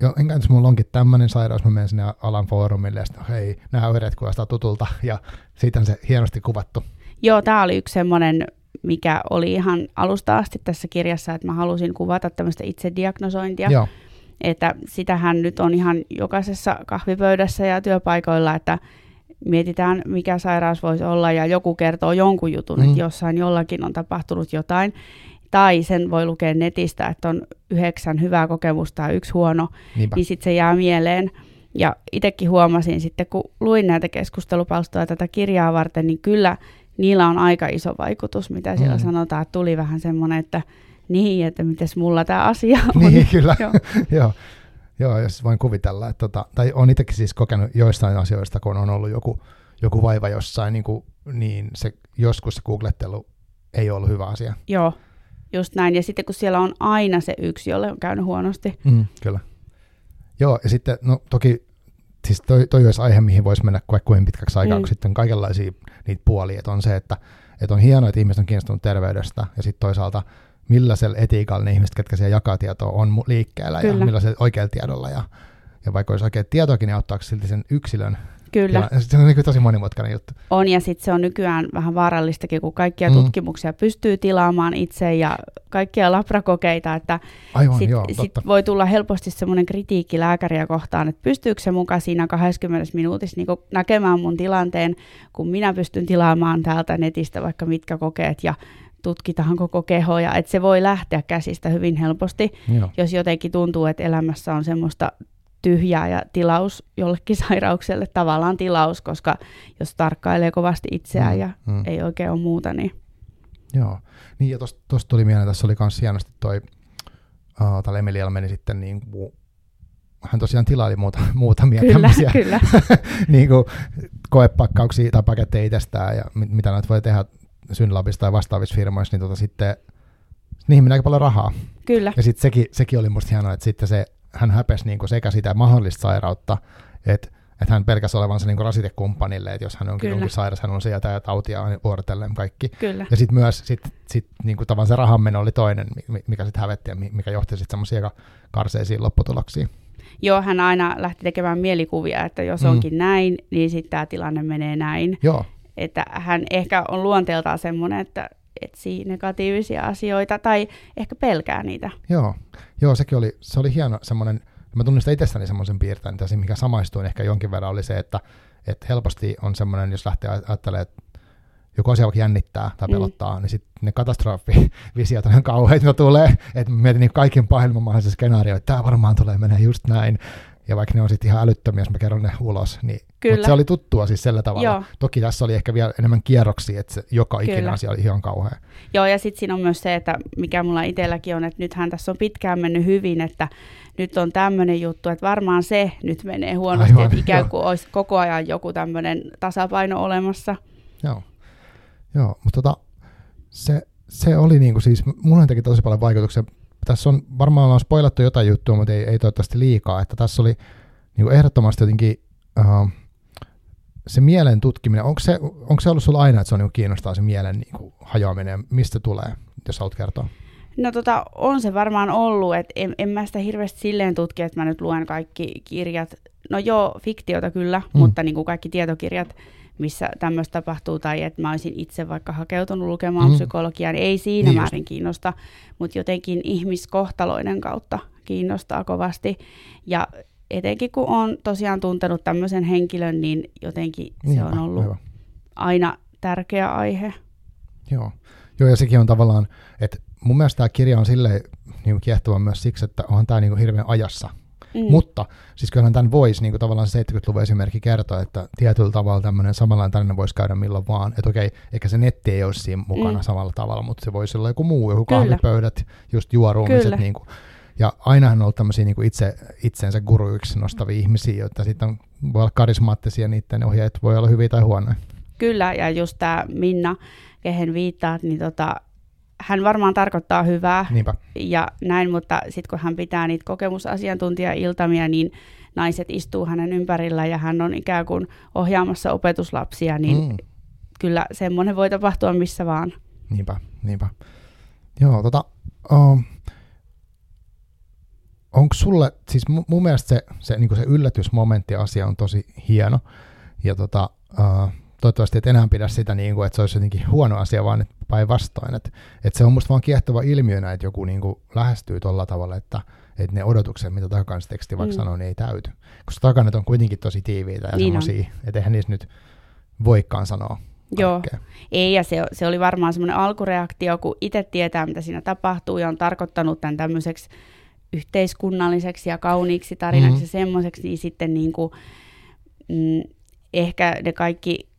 jo, enkä jos mulla onkin tämmöinen sairaus, mä menen sinne alan foorumille ja sitten hei, nämä oireet kuulostaa tutulta ja siitä on se hienosti kuvattu. Joo, tämä oli yksi semmoinen, mikä oli ihan alusta asti tässä kirjassa, että mä halusin kuvata tämmöistä itsediagnosointia. Joo, Että sitähän nyt on ihan jokaisessa kahvipöydässä ja työpaikoilla, että mietitään, mikä sairaus voisi olla ja joku kertoo jonkun jutun, Mm. että jossain jollakin on tapahtunut jotain. Tai sen voi lukea netistä, että on yhdeksän hyvää kokemusta ja yksi huono, niinpä. niin sitten se jää mieleen. Ja itsekin huomasin sitten, kun luin näitä keskustelupalstoja tätä kirjaa varten, niin kyllä niillä on aika iso vaikutus, mitä siellä Mm. sanotaan. Että tuli vähän semmoinen, että niin, että mites mulla tämä asia on. Niin, kyllä. Joo. Joo. Joo, jos voin kuvitella, että tota, tai on itsekin siis kokenut joistain asioista, kun on ollut joku, joku vaiva jossain, niin, kuin, niin se, joskus se googlettelu ei ollut hyvä asia. Joo, just näin. Ja sitten kun siellä on aina se yksi, jolle on käynyt huonosti. Mm, kyllä. Joo, ja sitten, no toki, siis toi, toi olisi aihe, mihin voisi mennä vaikka kuin pitkäksi aikaa, Mm. kun sitten kaikenlaisia niitä puolia, että on se, että, että on hienoa, että ihmiset on kiinnostunut terveydestä, ja sitten toisaalta millaisella etiikalla ne ihmiset, ketkä siellä jakaa tietoa, on liikkeellä, Kyllä. ja millaisella oikealla tiedolla, ja, ja vaikka olisi oikea tietoakin, niin auttaako silti sen yksilön. Kyllä, Ja se on niin kuin tosi monimutkainen juttu. on. Ja sitten se on nykyään vähän vaarallistakin, kun kaikkia Mm. tutkimuksia pystyy tilaamaan itse ja kaikkia labrakokeita, että Aivan, sitten joo, sit voi tulla helposti semmoinen kritiikki lääkäriä kohtaan, että pystyykö se muka siinä 20 minuutissa niin näkemään mun tilanteen, kun minä pystyn tilaamaan täältä netistä vaikka mitkä kokeet ja tutkitaan koko kehoja, että se voi lähteä käsistä hyvin helposti, Joo. jos jotenkin tuntuu, että elämässä on semmoista tyhjää ja tilaus jollekin sairaukselle, tavallaan tilaus, koska jos tarkkailee kovasti itseään Mm, ja mm. ei oikein ole muuta, niin Joo. Niin ja tosta tuli mieleen, tässä oli myös hienosti toi, uh, tällä Emilialla meni sitten niin kuin, hän tosiaan tilaili muuta, muutamia kyllä, tämmöisiä kyllä, niin kuin, koepakkauksia tai paketteja itsestään ja mit, mitä näitä voi tehdä Synlabissa tai vastaavissa firmoissa, niin tota sitten niihin menee aika paljon rahaa. kyllä, Ja sitten sekin, sekin oli musta hienoa, että sitten se, hän häpesi niin kuin sekä sitä mahdollista sairautta, että että hän pelkäsi olevansa niin kuin rasitekumppanille, että jos hän onkin jonkin sairas, hän on se ja tämä tautia aina vuorotellen kaikki. kyllä. Ja sitten myös sit, sit, niinku tavan se rahanmeno oli toinen, mi- mikä sitten hävetti ja mi- mikä johti sitten semmoisia karseisiin lopputuloksiin. Joo, hän aina lähti tekemään mielikuvia, että jos Mm. onkin näin, niin sitten tämä tilanne menee näin. Joo, Että hän ehkä on luonteeltaan semmoinen, että etsii negatiivisia asioita tai ehkä pelkää niitä. joo, joo sekin oli, se oli hieno semmoinen mä tunnistan itsestäni semmoisen piirteen, että se mikä samaistuin ehkä jonkin verran oli se, että, että helposti on semmoinen, jos lähtee ajattelemaan, että joku asia vaikka jännittää tai mm. pelottaa, mm. niin sitten ne katastrofivisiot on ihan kauheita, mitä tulee, että mietin niin kaikkien pahimman mahdollisen skenaario, että tämä varmaan tulee menee just näin, ja vaikka ne on sitten ihan älyttömiä, jos mä kerron ne ulos, niin Mutta se oli tuttua siis sillä tavalla. Joo. Toki tässä oli ehkä vielä enemmän kierroksia, että se joka Kyllä. asia oli ihan kauhea. Joo, ja sitten siinä on myös se, että mikä mulla itselläkin on, että nythän tässä on pitkään mennyt hyvin, että nyt on tämmöinen juttu, että varmaan se nyt menee huonosti, Aivan, että ikään kuin jo. olisi koko ajan joku tämmöinen tasapaino olemassa. Joo, joo mutta tota, se, se oli niinku siis, mulle teki tosi paljon vaikutuksia tässä on varmaan on spoilattu jotain juttua, mutta ei, ei toivottavasti liikaa, että tässä oli niin kuin ehdottomasti jotenkin uh, se mielen tutkiminen, onko se, onko se ollut sulla aina, että se on niin kiinnostaa se mielen niin kuin hajoaminen, mistä tulee, jos haluat kertoa? No tota, on se varmaan ollut, että en, en mä sitä hirveästi silleen tutki, että mä nyt luen kaikki kirjat, no joo, fiktiota kyllä, mm. mutta niin kuin kaikki tietokirjat, missä tämmöistä tapahtuu, tai että mä olisin itse vaikka hakeutunut lukemaan mm. psykologiaa, niin ei siinä niin määrin just. kiinnosta, mutta jotenkin ihmiskohtaloiden kautta kiinnostaa kovasti. Ja etenkin kun on tosiaan tuntenut tämmöisen henkilön, niin jotenkin niin se on ollut aivan. aina tärkeä aihe. Joo. Joo, ja sekin on tavallaan, että mun mielestä tämä kirja on silleen niin kiehtova myös siksi, että onhan tämä niin hirveän ajassa Mm. Mutta siis kyllähän tämän voisi niin kuin tavallaan se 70-luvun esimerkki kertoa, että tietyllä tavalla tämmöinen samanlainen tarina voisi käydä milloin vaan. Että okei, ehkä se netti ei olisi siinä mukana mm. samalla tavalla, mutta se voisi olla joku muu, joku Kyllä. kahvipöydät, just juoruumiset. Niin kuin. Ja ainahan on ollut tämmöisiä niin kuin itse, itsensä guruiksi nostavia ihmisiä, joita sitten on, voi olla karismaattisia, niiden ohjeet voi olla hyviä tai huonoja. Kyllä, ja just tämä Minna, kehen viittaat, niin tota, hän varmaan tarkoittaa hyvää Niinpä. ja näin, mutta sitten kun hän pitää niitä kokemusasiantuntija-iltamia, niin naiset istuu hänen ympärillä ja hän on ikään kuin ohjaamassa opetuslapsia, niin mm. kyllä semmoinen voi tapahtua missä vaan. Niinpä, niinpä. Joo, tota, um, onko sulle, siis mun, mun mielestä se, se, niin se yllätysmomentti asia on tosi hieno, ja tota, uh, toivottavasti et enää pidä sitä niin kuin, että se olisi jotenkin huono asia, vaan päinvastoin. Että, että se on musta vaan kiehtova ilmiönä, että joku niin kuin lähestyy tuolla tavalla, että, että ne odotukset, mitä teksti vaikka mm. sanoo, niin ei täyty. Koska takanat on kuitenkin tosi tiiviitä ja niin semmoisia, että eihän niissä nyt voikaan sanoa Joo, ei ja se, se oli varmaan semmoinen alkureaktio, kun itse tietää, mitä siinä tapahtuu ja on tarkoittanut tämän tämmöiseksi yhteiskunnalliseksi ja kauniiksi tarinaksi mm-hmm. ja semmoiseksi, niin sitten niin kuin, mm, ehkä ne kaikki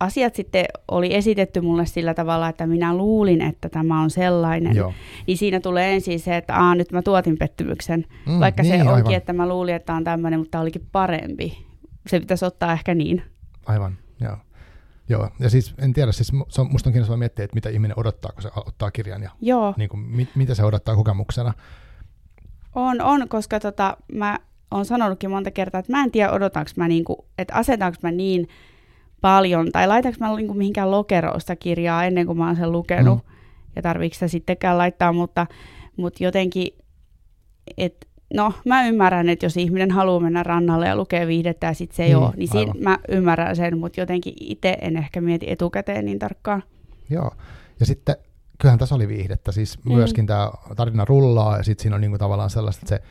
asiat sitten oli esitetty mulle sillä tavalla, että minä luulin, että tämä on sellainen. Joo. Niin siinä tulee ensin se, että Aa, nyt mä tuotin pettymyksen. Mm, Vaikka niin, se onkin, aivan. että mä luulin, että tämä on tämmöinen, mutta tämä olikin parempi. Se pitäisi ottaa ehkä niin. Aivan, joo. Joo, ja siis en tiedä, siis se on, musta on kiinnostavaa miettiä, että mitä ihminen odottaa, kun se ottaa kirjan ja Joo. Niin kuin, mit, mitä se odottaa kokemuksena. On, on, koska tota, mä oon sanonutkin monta kertaa, että mä en tiedä odotanko mä, niinku, että asetanko mä niin paljon, tai laitanko mä niin kuin mihinkään lokeroista kirjaa ennen kuin mä oon sen lukenut, mm. ja tarviiko sitä sittenkään laittaa, mutta, mutta jotenkin, että no mä ymmärrän, että jos ihminen haluaa mennä rannalle ja lukea viihdettä ja sitten se ei mm, ole, niin siinä mä ymmärrän sen, mutta jotenkin itse en ehkä mieti etukäteen niin tarkkaan. Joo, ja sitten kyllähän tässä oli viihdettä, siis mm. myöskin tämä tarina rullaa ja sitten siinä on niinku tavallaan sellaista, että se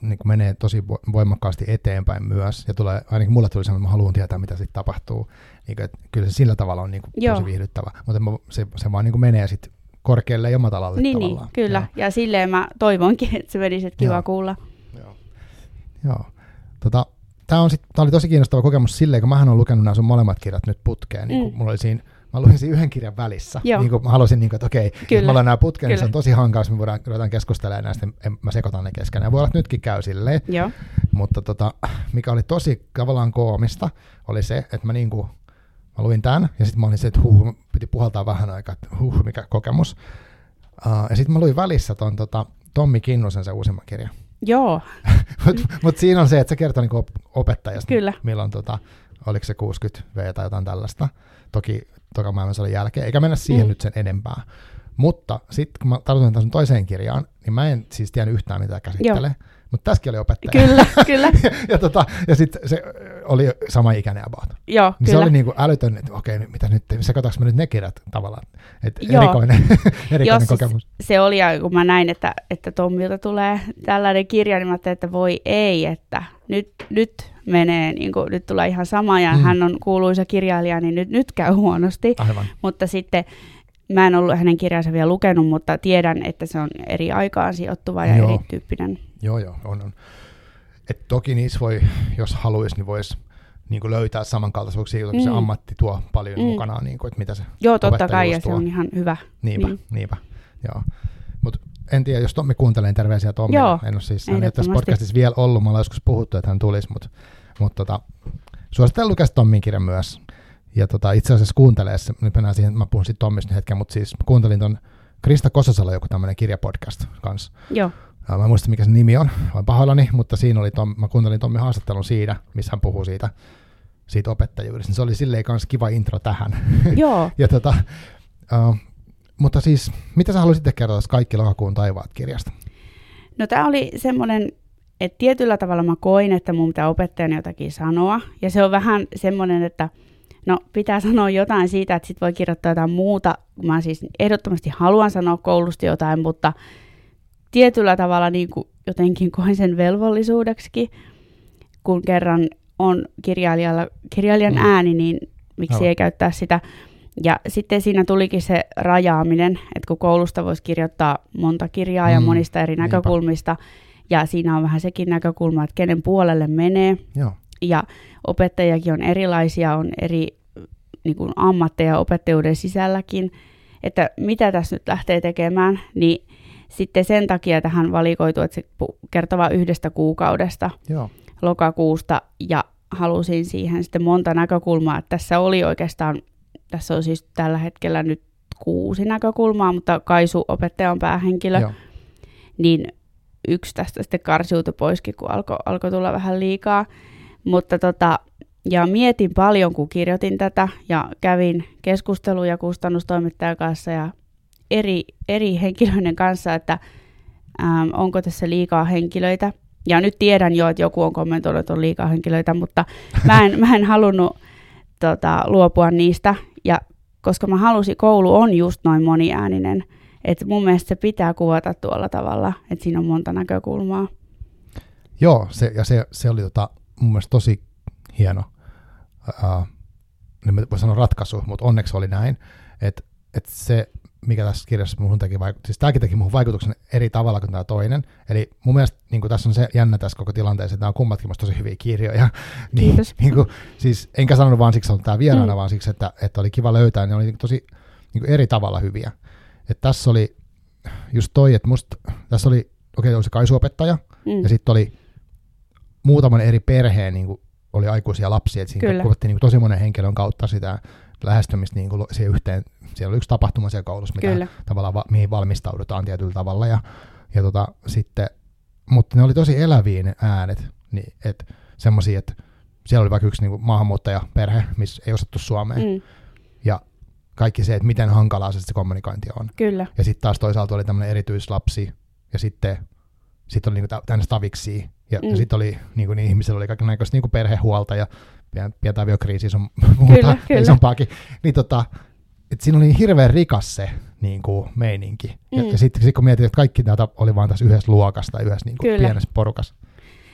niin kuin menee tosi voimakkaasti eteenpäin myös, ja tulee, ainakin mulle tuli semmoinen, että mä haluan tietää, mitä sitten tapahtuu. Niin kuin, että kyllä se sillä tavalla on niin kuin tosi viihdyttävä, mutta se, se vaan niin kuin menee sitten korkealle ja matalalle niin, tavallaan. Niin, kyllä, ja. ja silleen mä toivonkin, että se menisi, että kiva Joo. kuulla. Joo. Joo. Tota, Tämä, on sit, tämä oli tosi kiinnostava kokemus silleen, kun mähän olen lukenut nämä sun molemmat kirjat nyt putkeen, niin kuin mm. mulla oli siinä mä luin sen yhden kirjan välissä. Joo. Niin kuin mä halusin, niin kuin, että okei, Kyllä. jos me ollaan nämä putkeen, niin se on tosi hankaa, jos me voidaan, ruvetaan keskustelemaan näistä, en, mä sekoitan ne keskenään. Ja voi olla, että nytkin käy silleen. Joo. Mutta tota, mikä oli tosi tavallaan koomista, oli se, että mä niin kuin, mä luin tämän, ja sitten mä olin se, että huh, piti puhaltaa vähän aikaa, että huh, mikä kokemus. Uh, ja sitten mä luin välissä ton, tota, Tommi Kinnusen se uusimman kirjan. Joo. Mutta mut siinä on se, että se kertoo niinku opettajasta, Kyllä. milloin tota, oliko se 60 V tai jotain tällaista. Toki toka maailmansodan jälkeen, eikä mennä siihen mm. nyt sen enempää. Mutta sitten kun mä tartun tämän toiseen kirjaan, niin mä en siis tiedä yhtään mitä käsittelee. mutta tässäkin oli opettaja. Kyllä, kyllä. ja tota, ja sitten se oli sama ikäinen about. Joo, Niin kyllä. se oli niin kuin älytön, että okei, nyt mitä nyt, sekoitaanko me nyt ne kirjat tavallaan. Että Joo. erikoinen, erikoinen Joo, siis kokemus. se oli, ja kun mä näin, että, että Tommilta tulee tällainen kirja, niin mä ajattelin, että voi ei, että nyt, nyt menee, niin kuin, nyt tulee ihan sama, ja Mm. hän on kuuluisa kirjailija, niin nyt, nyt käy huonosti. Aivan. Mutta sitten mä en ollut hänen kirjansa vielä lukenut, mutta tiedän, että se on eri aikaan sijoittuva ja Joo. erityyppinen. Joo, joo, on, on. Et toki niissä voi, jos haluaisi, niin voisi niin kuin löytää samankaltaisuuksia, kun se Mm. ammatti tuo paljon Mm. mukanaan, niin kuin, että mitä se Joo, totta kai, ja se on ihan hyvä. Niinpä, Niin. niin. niinpä. Joo. Mut en tiedä, jos Tommi kuuntelee, niin terveisiä Tommille. Joo, en ole siis hän ei tässä podcastissa vielä ollut, me ollaan joskus puhuttu, että hän tulisi, mutta mut tota, suosittelen lukea se Tommin kirjan myös. Ja tota, itse asiassa kuunteleessa, nyt mennään siihen, mä puhun sitten Tommista hetken, mutta siis kuuntelin ton Krista Kosasalo joku tämmöinen kirjapodcast kanssa. Joo, Ja Mä en muista, mikä se nimi on, olen pahoillani, mutta siinä oli Tom, mä kuuntelin Tommin haastattelun siinä, missä hän puhuu siitä, siitä opettajuudesta. Se oli silleen kanssa kiva intro tähän. joo. ja tota, uh, mutta siis, mitä sä haluaisit kertoa tästä Kaikki lokakuun taivaat kirjasta? No tämä oli semmoinen, että tietyllä tavalla mä koin, että mun pitää opettajana jotakin sanoa. Ja se on vähän semmoinen, että no pitää sanoa jotain siitä, että sit voi kirjoittaa jotain muuta. Mä siis ehdottomasti haluan sanoa koulusta jotain, mutta tietyllä tavalla niin kuin jotenkin koin sen velvollisuudeksi, kun kerran on kirjailijalla, kirjailijan Mm. ääni, niin miksi Aivan. ei käyttää sitä. Ja sitten siinä tulikin se rajaaminen, että kun koulusta voisi kirjoittaa monta kirjaa ja Mm, monista eri niinpä. näkökulmista, ja siinä on vähän sekin näkökulma, että kenen puolelle menee, Joo, ja opettajakin on erilaisia, on eri niin kuin ammatteja opettajuuden sisälläkin, että mitä tässä nyt lähtee tekemään, niin sitten sen takia tähän valikoitu, että se kertoo yhdestä kuukaudesta joo, lokakuusta. Ja halusin siihen sitten monta näkökulmaa. Että tässä oli oikeastaan, tässä on siis tällä hetkellä nyt kuusi näkökulmaa, mutta Kaisu opettaja on päähenkilö, joo. niin yksi tästä sitten karsiutui poiskin, kun alkoi alko tulla vähän liikaa. Mutta tota, ja mietin paljon, kun kirjoitin tätä ja kävin keskusteluja kustannustoimittajan kanssa ja eri, eri henkilöiden kanssa, että ähm, onko tässä liikaa henkilöitä. Ja nyt tiedän jo, että joku on kommentoinut, että on liikaa henkilöitä, mutta mä en, mä en halunnut tota, luopua niistä. Ja koska mä halusin, koulu on just noin moniääninen, että mun mielestä se pitää kuvata tuolla tavalla, että siinä on monta näkökulmaa. Joo, se, ja se, se oli tota, mun mielestä tosi hieno, uh, en mä voi sanoa ratkaisu, mutta onneksi oli näin, että et se, mikä tässä kirjassa muhun teki vaikutuksen, siis tämäkin teki muhun vaikutuksen eri tavalla kuin tämä toinen, eli mun mielestä niin tässä on se jännä tässä koko tilanteessa, että nämä on kummatkin musta tosi hyviä kirjoja, niin, niin kuin, siis enkä sanonut vaan siksi, että tämä vieraana, Mm. vaan siksi, että, että oli kiva löytää, ne oli tosi niin eri tavalla hyviä. Et tässä oli just toi, että musta, tässä oli, okei, oli se kaisuopettaja, Mm. ja sitten oli muutaman eri perheen niin kuin oli aikuisia lapsia, että siinä kuvattiin niin kuin tosi monen henkilön kautta sitä lähestymistä niin kuin siihen yhteen. Siellä oli yksi tapahtuma siellä koulussa, mitä Kyllä. tavallaan va- mihin valmistaudutaan tietyllä tavalla. Ja, ja tota, sitten, mutta ne oli tosi eläviä ne äänet, niin, että semmoisia, että siellä oli vaikka yksi niin kuin maahanmuuttajaperhe, missä ei osattu suomea, mm. Ja kaikki se, että miten hankalaa se, se kommunikointi on. Kyllä, Ja sitten taas toisaalta oli tämmöinen erityislapsi, ja sitten sit oli niinku tänne staviksi, ja, mm. Ja sitten oli niinku, niin ihmisillä oli kaikenlaista niinku perhehuolta, ja pien- pientä aviokriisiä sun muuta Kyllä, kyllä. isompaakin. Niin tota, et siinä oli hirveän rikas se niinku, meininki. Ja, Mm. ja sitten sit kun mietin, että kaikki näitä oli vaan tässä yhdessä luokassa tai yhdessä niinku, Kyllä. pienessä porukassa.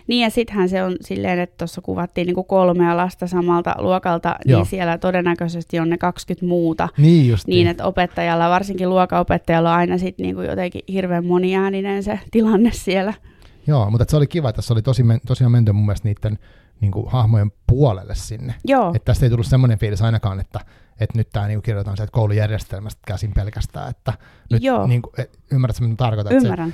Niin ja sittenhän se on silleen, että tuossa kuvattiin niinku kolmea lasta samalta luokalta, Joo. niin siellä todennäköisesti on ne 20 muuta. Niin just. Niin, että opettajalla, varsinkin luokanopettajalla on aina sitten niinku jotenkin hirveän moniääninen se tilanne siellä. Joo, mutta se oli kiva, että se oli tosi, tosiaan menty mun mielestä niiden niinku, hahmojen puolelle sinne. Joo, Että tästä ei tullut semmoinen fiilis ainakaan, että, että nyt tämä niinku kirjoitetaan sieltä koulujärjestelmästä käsin pelkästään, että nyt Joo. niinku, et, ymmärrätkö mitä tarkoitan, että se,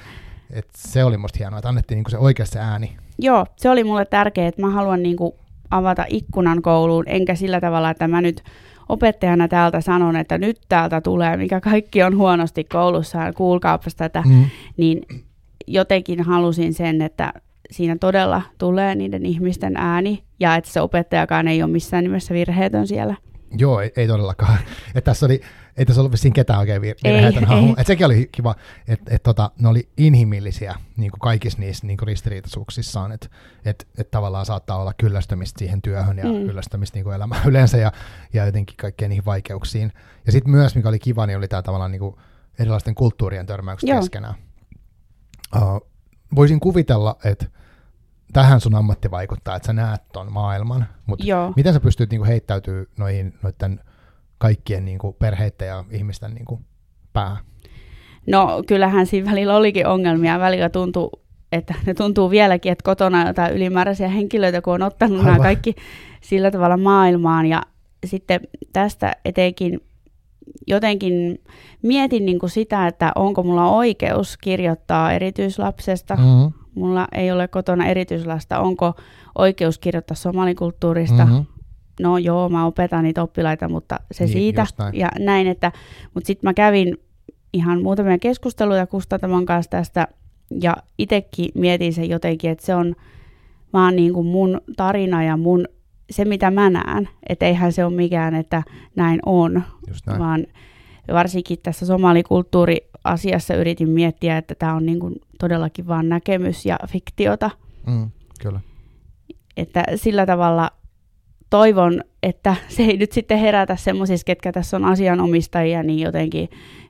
että se oli musta hienoa, että annettiin niinku se oikeasti se ääni. Joo, se oli mulle tärkeää, että mä haluan niinku avata ikkunan kouluun, enkä sillä tavalla, että mä nyt opettajana täältä sanon, että nyt täältä tulee, mikä kaikki on huonosti koulussa, kuulkaapas tätä, Mm. niin jotenkin halusin sen, että siinä todella tulee niiden ihmisten ääni, ja että se opettajakaan ei ole missään nimessä virheetön siellä. Joo, ei, ei todellakaan. Et tässä oli, ei tässä ollut vissiin ketään oikein vir- Ei, virheitä. ei. Et sekin oli kiva, että et, tota, ne oli inhimillisiä niin kuin kaikissa niissä niin kuin ristiriitaisuuksissaan, että et, et tavallaan saattaa olla kyllästymistä siihen työhön ja Mm. kyllästymistä niin kuin elämään yleensä ja, ja jotenkin kaikkeen niihin vaikeuksiin. Ja sitten myös, mikä oli kiva, niin oli tämä tavallaan niin kuin erilaisten kulttuurien törmäykset Joo. keskenään. Uh, voisin kuvitella, että tähän sun ammatti vaikuttaa, että sä näet ton maailman, mutta miten sä pystyt niinku heittäytyy noihin noiden kaikkien niinku perheiden ja ihmisten niinku päähän? No kyllähän siinä välillä olikin ongelmia. Välillä tuntuu, että ne tuntuu vieläkin, että kotona on jotain ylimääräisiä henkilöitä, kun on ottanut nämä Aivan. kaikki sillä tavalla maailmaan. Ja sitten tästä etenkin jotenkin mietin niin kuin sitä, että onko mulla oikeus kirjoittaa erityislapsesta. Mm. Mm-hmm. Mulla ei ole kotona erityislasta. Onko oikeus kirjoittaa somalikulttuurista? Mm-hmm. No joo, mä opetan niitä oppilaita, mutta se Niin, siitä. just näin. Ja näin, että, mutta sitten mä kävin ihan muutamia keskusteluja Kustantamon kanssa tästä, ja itsekin mietin sen jotenkin, että se on vaan niin kuin mun tarina ja mun, se mitä mä näen, että eihän se ole mikään, että näin on, Just näin. vaan varsinkin tässä somalikulttuuriasiassa yritin miettiä, että tämä on niin kuin todellakin vaan näkemys ja fiktiota, Mm, kyllä. että sillä tavalla toivon, että se ei nyt sitten herätä semmoisissa, ketkä tässä on asianomistajia, niin jotenkin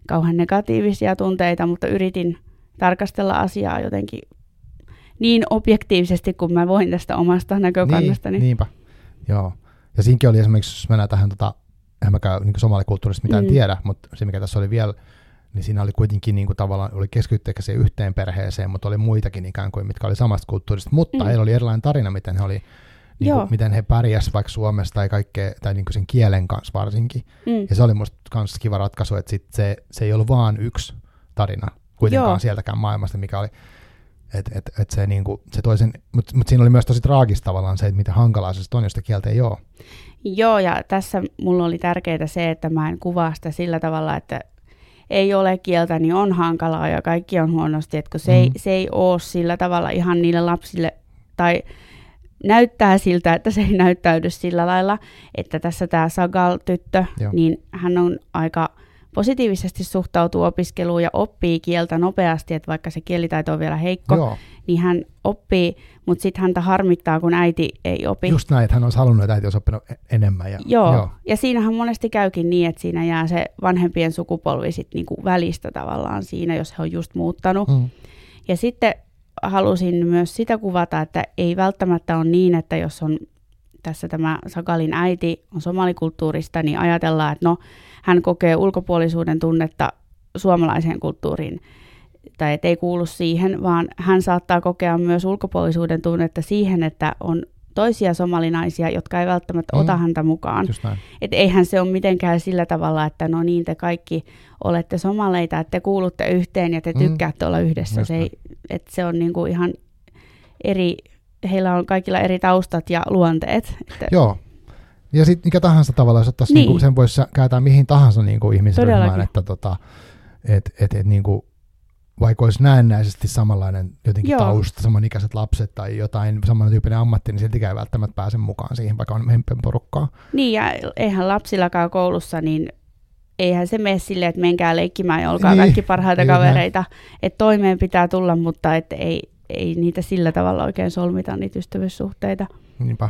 kauhean negatiivisia tunteita, mutta yritin tarkastella asiaa jotenkin niin objektiivisesti kuin mä voin tästä omasta näkökannastani. Niin, niinpä. Joo. Ja siinäkin oli esimerkiksi, jos mennään tähän, tota, eihän mäkään niin somalikulttuurista mitään Mm. tiedä, mutta se mikä tässä oli vielä, niin siinä oli kuitenkin niin kuin tavallaan, oli keskitytty siihen yhteen perheeseen, mutta oli muitakin ikään kuin, mitkä oli samasta kulttuurista, mutta mm. heillä oli erilainen tarina, miten he oli niin kuin, miten he pärjäs vaikka Suomessa tai, kaikkea, tai niin kuin sen kielen kanssa varsinkin. Mm. Ja se oli musta kans kiva ratkaisu, että sit se, se ei ollut vaan yksi tarina kuitenkaan Joo. Sieltäkään maailmasta, mikä oli, että et, et se, niinku, se toisen, mutta mut siinä oli myös tosi traagista tavallaan se, että miten hankalaa se on, jos sitä kieltä ei ole. Joo, ja tässä mulla oli tärkeää se, että mä en kuvaa sitä sillä tavalla, että ei ole kieltä, niin on hankalaa ja kaikki on huonosti, että kun se, mm. ei, se ei ole sillä tavalla ihan niille lapsille, tai näyttää siltä, että se ei näyttäydy sillä lailla, että tässä tämä Sagal-tyttö, Joo. niin hän on aika positiivisesti suhtautuu opiskeluun ja oppii kieltä nopeasti, että vaikka se kielitaito on vielä heikko, Joo, niin hän oppii, mutta sitten häntä harmittaa, kun äiti ei opi. just näin, että hän olisi halunnut, että äiti olisi oppinut e- enemmän. Ja, Joo. joo. ja siinähän monesti käykin niin, että siinä jää se vanhempien sukupolvi sit niinku välistä tavallaan siinä, jos he on just muuttanut. Mm. Ja sitten halusin myös sitä kuvata, että ei välttämättä ole niin, että jos on tässä tämä Sakalin äiti on somalikulttuurista, niin ajatellaan, että no, hän kokee ulkopuolisuuden tunnetta suomalaiseen kulttuuriin, tai että ei kuulu siihen, vaan hän saattaa kokea myös ulkopuolisuuden tunnetta siihen, että on toisia somalinaisia, jotka ei välttämättä Mm. ota häntä mukaan. Että eihän se ole mitenkään sillä tavalla, että no niin, te kaikki olette somaleita, että te kuulutte yhteen ja te Mm. tykkäätte olla yhdessä. Just Se, ei, että se on niinku ihan eri, heillä on kaikilla eri taustat ja luonteet. Että, Joo. Ja sitten mikä tahansa tavalla, jos ottaisi, Niin. niin. niinku, sen voisi kääntää mihin tahansa niinku ihmisryhmään, Todellakin. että tota, et, et, et, niinku, vaikka olisi näennäisesti samanlainen jotenkin Joo. Tausta, samanikäiset lapset tai jotain samantyyppinen ammatti, niin siltikään ei välttämättä pääse mukaan siihen, vaikka on hempen porukkaa. Niin, ja eihän lapsillakaan koulussa, niin eihän se mene silleen, että menkää leikkimään ja olkaa Niin, kaikki parhaita näin. kavereita. Että toimeen pitää tulla, mutta et ei, ei niitä sillä tavalla oikein solmita, niitä ystävyyssuhteita. Niinpä.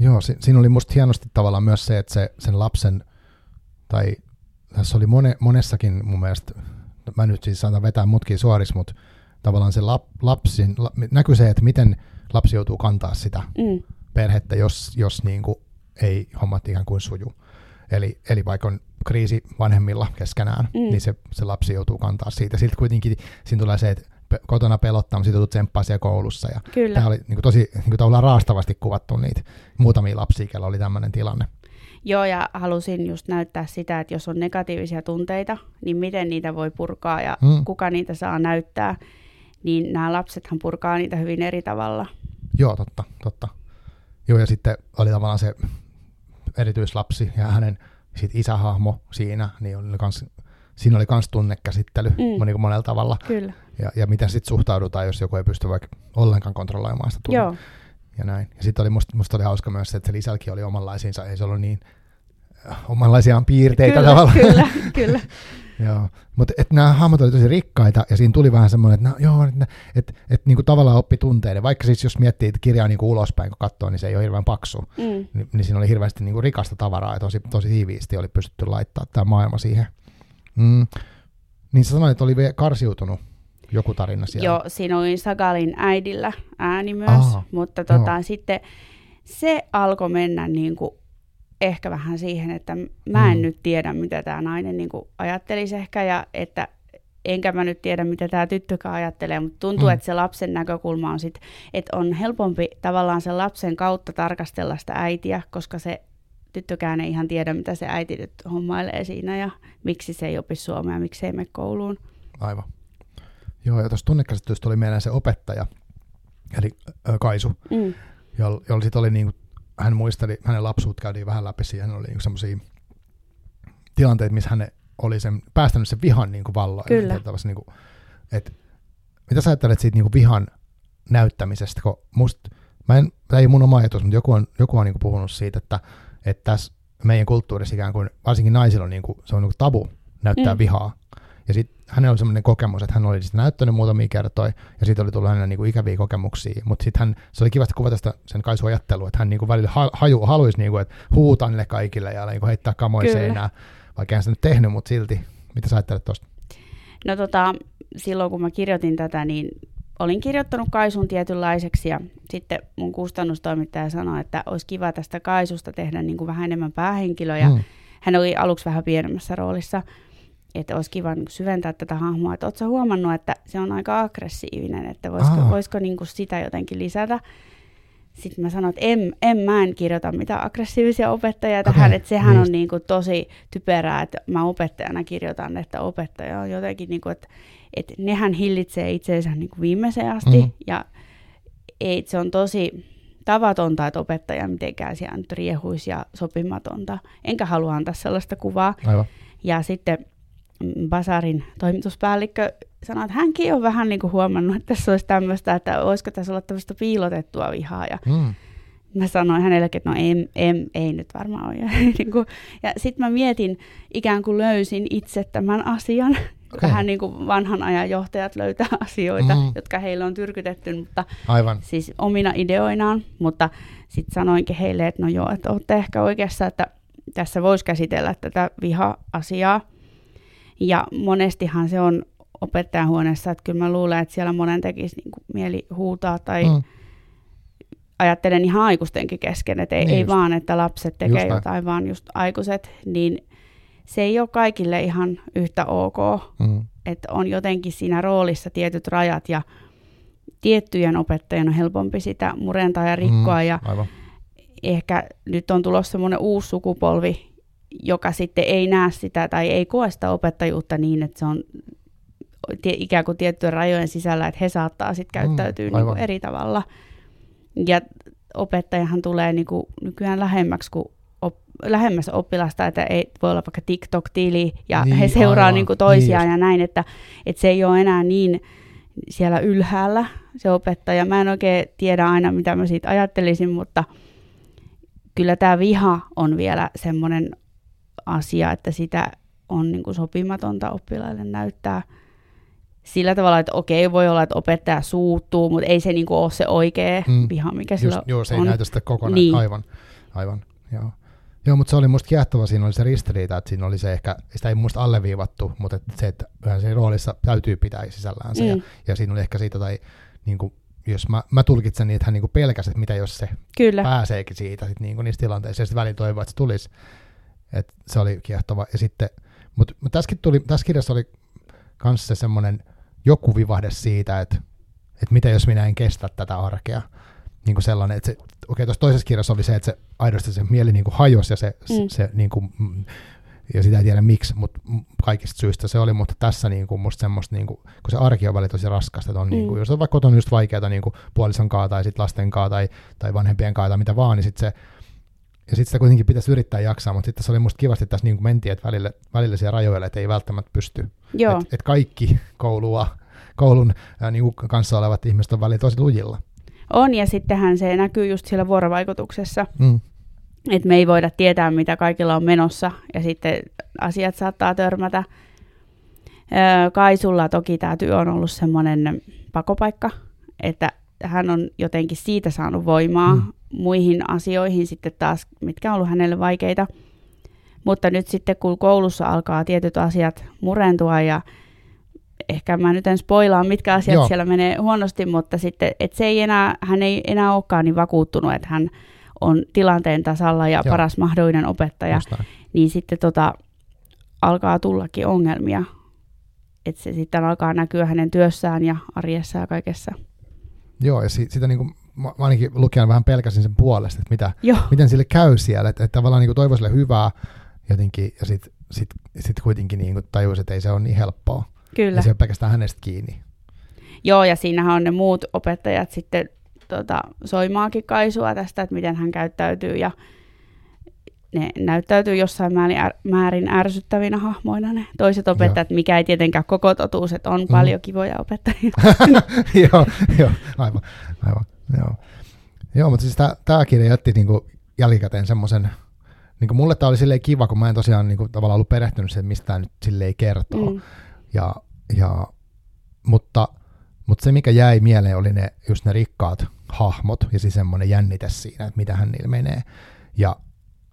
Joo, si- siinä oli musta hienosti tavallaan myös se, että se, sen lapsen, tai tässä oli mone, monessakin mun mielestä, mä nyt siis saatan vetää mutkin suoriksi, mutta tavallaan se lap, lapsin, la, näkyy se, että miten lapsi joutuu kantaa sitä Mm. perhettä, jos, jos niin kuin ei hommat ikään kuin suju. Eli, eli vaikka on kriisi vanhemmilla keskenään, Mm. niin se, se lapsi joutuu kantaa siitä. Silti kuitenkin siinä tulee se, että kotona pelottaa, mutta sitten joutuu tsemppaa siellä koulussa. Ja Kyllä. Tämä oli niin kuin tosi niin kuin raastavasti kuvattu niitä muutamia lapsia, kellä oli tämmöinen tilanne. Joo, ja halusin just näyttää sitä, että jos on negatiivisia tunteita, niin miten niitä voi purkaa ja Mm. kuka niitä saa näyttää. Niin nämä lapsethan purkaa niitä hyvin eri tavalla. Joo, totta, totta. Joo, ja sitten oli tavallaan se erityislapsi ja hänen sit isähahmo siinä, niin oli kans, siinä oli myös tunnekäsittely Mm. niin monella tavalla. Kyllä. Ja, ja miten sitten suhtaudutaan, jos joku ei pysty vaikka ollenkaan kontrolloimaan sitä tunne- Joo, ja näin. Ja sitten oli musta, musta oli hauska myös se, että se lisälläkin oli omanlaisiinsa, ei se ollut niin omanlaisiaan piirteitä kyllä, tavallaan. Kyllä, kyllä. Joo, mutta nämä hahmot oli tosi rikkaita ja siinä tuli vähän semmoinen, että no, joo, että et, et, niinku tavallaan oppi tunteiden, vaikka siis jos miettii että kirjaa niinku ulospäin kun katsoo, niin se ei ole hirveän paksu, Mm. niin, niin siinä oli hirveästi niinku rikasta tavaraa ja tosi, tosi tiiviisti oli pystytty laittaa tämä maailma siihen. Mm. Niin sä sanoit, että oli karsiutunut joku tarina siellä. Joo, siinä oli Sagalin äidillä ääni myös, Aa, mutta tota, joo. sitten se alkoi mennä niin kuin ehkä vähän siihen, että mä en Mm. nyt tiedä, mitä tämä nainen niin kuin ajattelisi ehkä, ja että enkä mä nyt tiedä, mitä tämä tyttökään ajattelee, mutta tuntuu, Mm. mm. että se lapsen näkökulma on sitten, että on helpompi tavallaan sen lapsen kautta tarkastella sitä äitiä, koska se tyttökään ei ihan tiedä, mitä se äiti nyt hommailee siinä ja miksi se ei opi suomea, miksi se ei mene kouluun. Aivan. Joo, ja tuossa tunnekäsittelystä tuli mieleen se opettaja, eli ö, Kaisu, Mm. jolla, jolla sit oli niinku, hän muisteli, hänen lapsuut käytiin vähän läpi siihen, oli niinku semmoisia tilanteita, missä hän oli sen, päästänyt sen vihan niinku valloille. Kyllä. Niinku, et, mitä sä ajattelet siitä niinku vihan näyttämisestä, kun musta, mä en, tämä ei mun oma ajatus, mutta joku on, joku on niinku puhunut siitä, että, että tässä meidän kulttuurissa ikään kuin, varsinkin naisilla on niinku, se on niinku tabu näyttää Mm. vihaa. Ja sitten hänellä oli semmoinen kokemus, että hän oli sitä näyttänyt muutamia kertoja, ja siitä oli tullut hänelle niinku ikäviä kokemuksia. Mutta sitten hän, se oli kivasti kuvata sitä sen Kaisu ajattelua, että hän niinku välillä ha, haju, haluaisi niinku, että huutaa niille kaikille ja niinku heittää kamoja seinään, vaikka hän sitä nyt tehnyt, mutta silti. Mitä sä ajattelet tuosta? No tota, silloin kun mä kirjoitin tätä, niin olin kirjoittanut Kaisun tietynlaiseksi ja sitten mun kustannustoimittaja sanoi, että olisi kiva tästä Kaisusta tehdä niin kuin vähän enemmän päähenkilöä ja Mm. hän oli aluksi vähän pienemmässä roolissa, että olisi kiva niin syventää tätä hahmoa. Että ootko sä huomannut, että se on aika aggressiivinen, että voisiko, Aa. voisiko niin kuin sitä jotenkin lisätä? Sitten mä sanoin, että en, en mä en kirjoita mitään aggressiivisia opettajia tähän, Okei, että sehän niin. on niin kuin tosi typerää, että mä opettajana kirjoitan, että opettaja on jotenkin, niin kuin, että, että nehän hillitsee itseensä niin kuin viimeiseen asti, Mhm. mm. ja ei, se on tosi tavatonta, että opettaja mitenkään siellä nyt riehuisi ja sopimatonta. Enkä halua antaa sellaista kuvaa. Aivan. Ja sitten Basarin toimituspäällikkö sanoi, että hänkin on vähän niin kuin huomannut, että tässä olisi tämmöistä, että olisiko tässä olla tämmöistä piilotettua vihaa. Ja Mm. mä sanoin hänellekin, että no en, en, ei nyt varmaan ole. Ja, niin kuin, ja sitten mä mietin, ikään kuin löysin itse tämän asian. Okei. Vähän niin kuin vanhan ajan johtajat löytää asioita, mm. jotka heille on tyrkytetty, mutta Aivan. siis omina ideoinaan. Mutta sitten sanoinkin heille, että no joo, että olette ehkä oikeassa, että tässä voisi käsitellä tätä viha-asiaa. Ja monestihan se on opettajan huoneessa, että kyllä mä luulen, että siellä monen tekisi niin kuin mieli huutaa tai mm ajattelen ihan aikuistenkin kesken, että ei, Niin ei just. vaan, että lapset tekee Just näin. jotain, vaan just aikuiset, niin se ei ole kaikille ihan yhtä ok, Mm. että on jotenkin siinä roolissa tietyt rajat ja tiettyjen opettajien on helpompi sitä murentaa ja rikkoa Mm. ja Aivan. ehkä nyt on tulossa semmoinen uusi sukupolvi, joka sitten ei näe sitä tai ei koe sitä opettajuutta niin, että se on ikään kuin tiettyjen rajojen sisällä, että he saattaa sitten Mm, käyttäytyä niin aivan. kuin eri tavalla. Ja opettajahan tulee niin kuin nykyään lähemmäksi kuin op, lähemmäs oppilasta, että ei, voi olla vaikka TikTok-tili ja Niin, niin, he seuraa aivan. niin kuin toisiaan Niin ja näin, että, että se ei ole enää niin siellä ylhäällä se opettaja. Mä en oikein tiedä aina, mitä mä siitä ajattelisin, mutta kyllä tämä viha on vielä semmoinen asia, että sitä on niin kuin sopimatonta oppilaille näyttää sillä tavalla, että okei, voi olla, että opettaja suuttuu, mutta ei se niin kuin ole se oikea Mm. viha, mikä Just, sillä joo, se ei on. näytä sitä kokonaan. Niin. Aivan. Aivan. Joo. Joo, mutta se oli musta kiehtova, siinä oli se ristiriita, että siinä oli se ehkä, sitä ei muista alleviivattu, mutta että se, että vähän siinä roolissa täytyy pitää sisällään se, mm. ja, Mm. ja siinä oli ehkä siitä, tai niin kuin, jos mä, mä tulkitsen niin, että hän niin pelkäsi, että mitä jos se Kyllä. pääseekin siitä sit niin kuin niissä tilanteissa, ja sitten välillä toivoa, että se tulisi. Et se oli kiehtova. Ja sitten, mutta mut tässäkin tuli, tässä kirjassa oli myös se semmoinen joku vivahde siitä, että, että mitä jos minä en kestä tätä arkea. Niin kuin sellainen, että se, okei, tuossa toisessa kirjassa oli se, että se aidosti se mieli niin kuin hajosi ja se, mm. se, se niin kuin, mm, ja sitä ei tiedä miksi, mutta kaikista syistä se oli, mutta tässä niin kuin musta semmoista, niin kuin, kun se arki on välillä tosi raskasta, että on, mm. niin kuin, jos on vaikka kotona just vaikeaa niin kuin puolison kaa tai sit lasten kaa tai, tai vanhempien kaa tai mitä vaan, niin sitten se, ja sitten sitä kuitenkin pitäisi yrittää jaksaa, mutta sitten se oli musta kivasti, että tässä niin kuin mentiin, että välillä, välillä siellä rajoilla, että ei välttämättä pysty. Joo, Että et kaikki koulua, koulun ää, niin kuin kanssa olevat ihmiset on välillä tosi lujilla. on ja sittenhän se näkyy just siellä vuorovaikutuksessa, Mm. Et me ei voida tietää, mitä kaikilla on menossa, ja sitten asiat saattaa törmätä. Öö, Kaisulla toki tämä työ on ollut semmoinen pakopaikka, että hän on jotenkin siitä saanut voimaa mm. Muihin asioihin sitten taas, mitkä on ollut hänelle vaikeita. Mutta nyt sitten kun koulussa alkaa tietyt asiat murentua ja ehkä mä nyt en spoilaa, mitkä asiat Joo. siellä menee huonosti, mutta sitten, että se ei enää, hän ei enää olekaan niin vakuuttunut, että hän on tilanteen tasalla ja Joo. paras mahdollinen opettaja, niin sitten tota, alkaa tullakin ongelmia. Että se sitten alkaa näkyä hänen työssään ja arjessa ja kaikessa. Joo, ja si- sitä niin kuin, mä ainakin lukijana vähän pelkäsin sen puolesta, että mitä, miten sille käy siellä, että, että tavallaan niin toivoi sille hyvää jotenkin, ja sitten sit, sit kuitenkin niin tajusi, että ei se ole niin helppoa. Kyllä. Ja se on pelkästään hänestä kiinni. Joo, ja siinähän on ne muut opettajat sitten tota, soimaakin kaisua tästä, että miten hän käyttäytyy, ja ne näyttäytyy jossain määrin, är, määrin ärsyttävinä hahmoina ne toiset opettajat, joo. mikä ei tietenkään koko totuus, että on mm. paljon kivoja opettajia. joo, joo, aivan, aivan, joo. Joo, mutta siis tämä kirja jätti niinku jälkikäteen semmoisen, niinku mulle tämä oli silleen kiva, kun mä en tosiaan niinku tavallaan ollut perehtynyt siihen, mistä tämä nyt silleen kertoo. Mm. Ja, ja, mutta, mutta se, mikä jäi mieleen, oli ne, just ne rikkaat hahmot ja siis semmoinen jännite siinä, että mitä hän niillä menee. Ja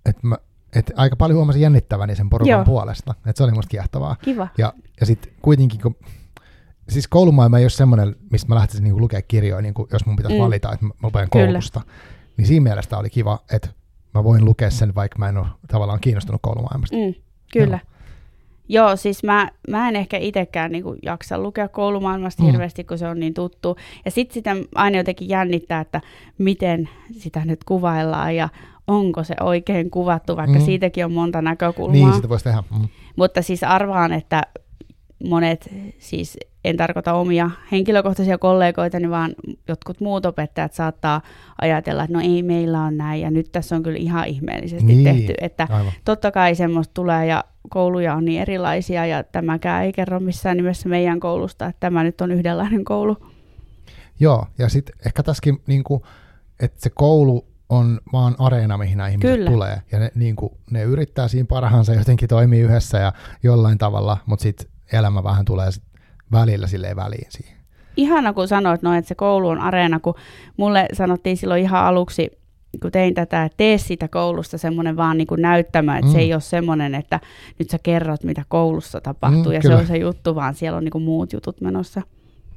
että mä, et aika paljon huomasin jännittäväni sen porukan Joo. puolesta. Että se oli musta kiehtovaa. Kiva. Ja, ja sitten kuitenkin, kun, siis koulumaailma ei ole semmoinen, mistä mä lähtisin niinku lukea kirjoja, niinku, jos mun pitäisi mm. valita, että mä luen koulusta. Niin siinä mielessä oli kiva, että mä voin lukea sen, vaikka mä en ole tavallaan kiinnostunut koulumaailmasta. Mm. Kyllä. Joo. Joo, siis mä, mä en ehkä itsekään niinku jaksa lukea koulumaailmasta mm. hirveästi, kun se on niin tuttu. Ja sitten sitä aina jotenkin jännittää, että miten sitä nyt kuvaillaan ja onko se oikein kuvattu, vaikka mm. siitäkin on monta näkökulmaa. Niin, sitä voisi tehdä. Mm. Mutta siis arvaan, että monet, siis en tarkoita omia henkilökohtaisia kollegoitani, vaan jotkut muut opettajat saattaa ajatella, että no ei meillä on näin, ja nyt tässä on kyllä ihan ihmeellisesti niin, tehty, että aivan. totta kai semmoista tulee, ja kouluja on niin erilaisia, ja tämäkään ei kerro missään nimessä meidän koulusta, että tämä nyt on yhdenlainen koulu. Joo, ja sitten ehkä tässäkin, niin kuin, että se koulu on vaan areena, mihin nämä ihmiset Kyllä. tulee. Ja ne, niin kuin, ne yrittää siinä parhaansa jotenkin toimii yhdessä ja jollain tavalla, mutta sitten elämä vähän tulee sit välillä silleen väliin siihen. Ihana, kun sanoit noin, että se koulu on areena, kun mulle sanottiin silloin ihan aluksi, kun tein tätä, että tee siitä koulusta semmoinen vaan niin kuin näyttämä, että mm. se ei ole semmoinen, että nyt sä kerrot, mitä koulussa tapahtuu, mm, ja kyllä. se on se juttu, vaan siellä on niin kuin muut jutut menossa.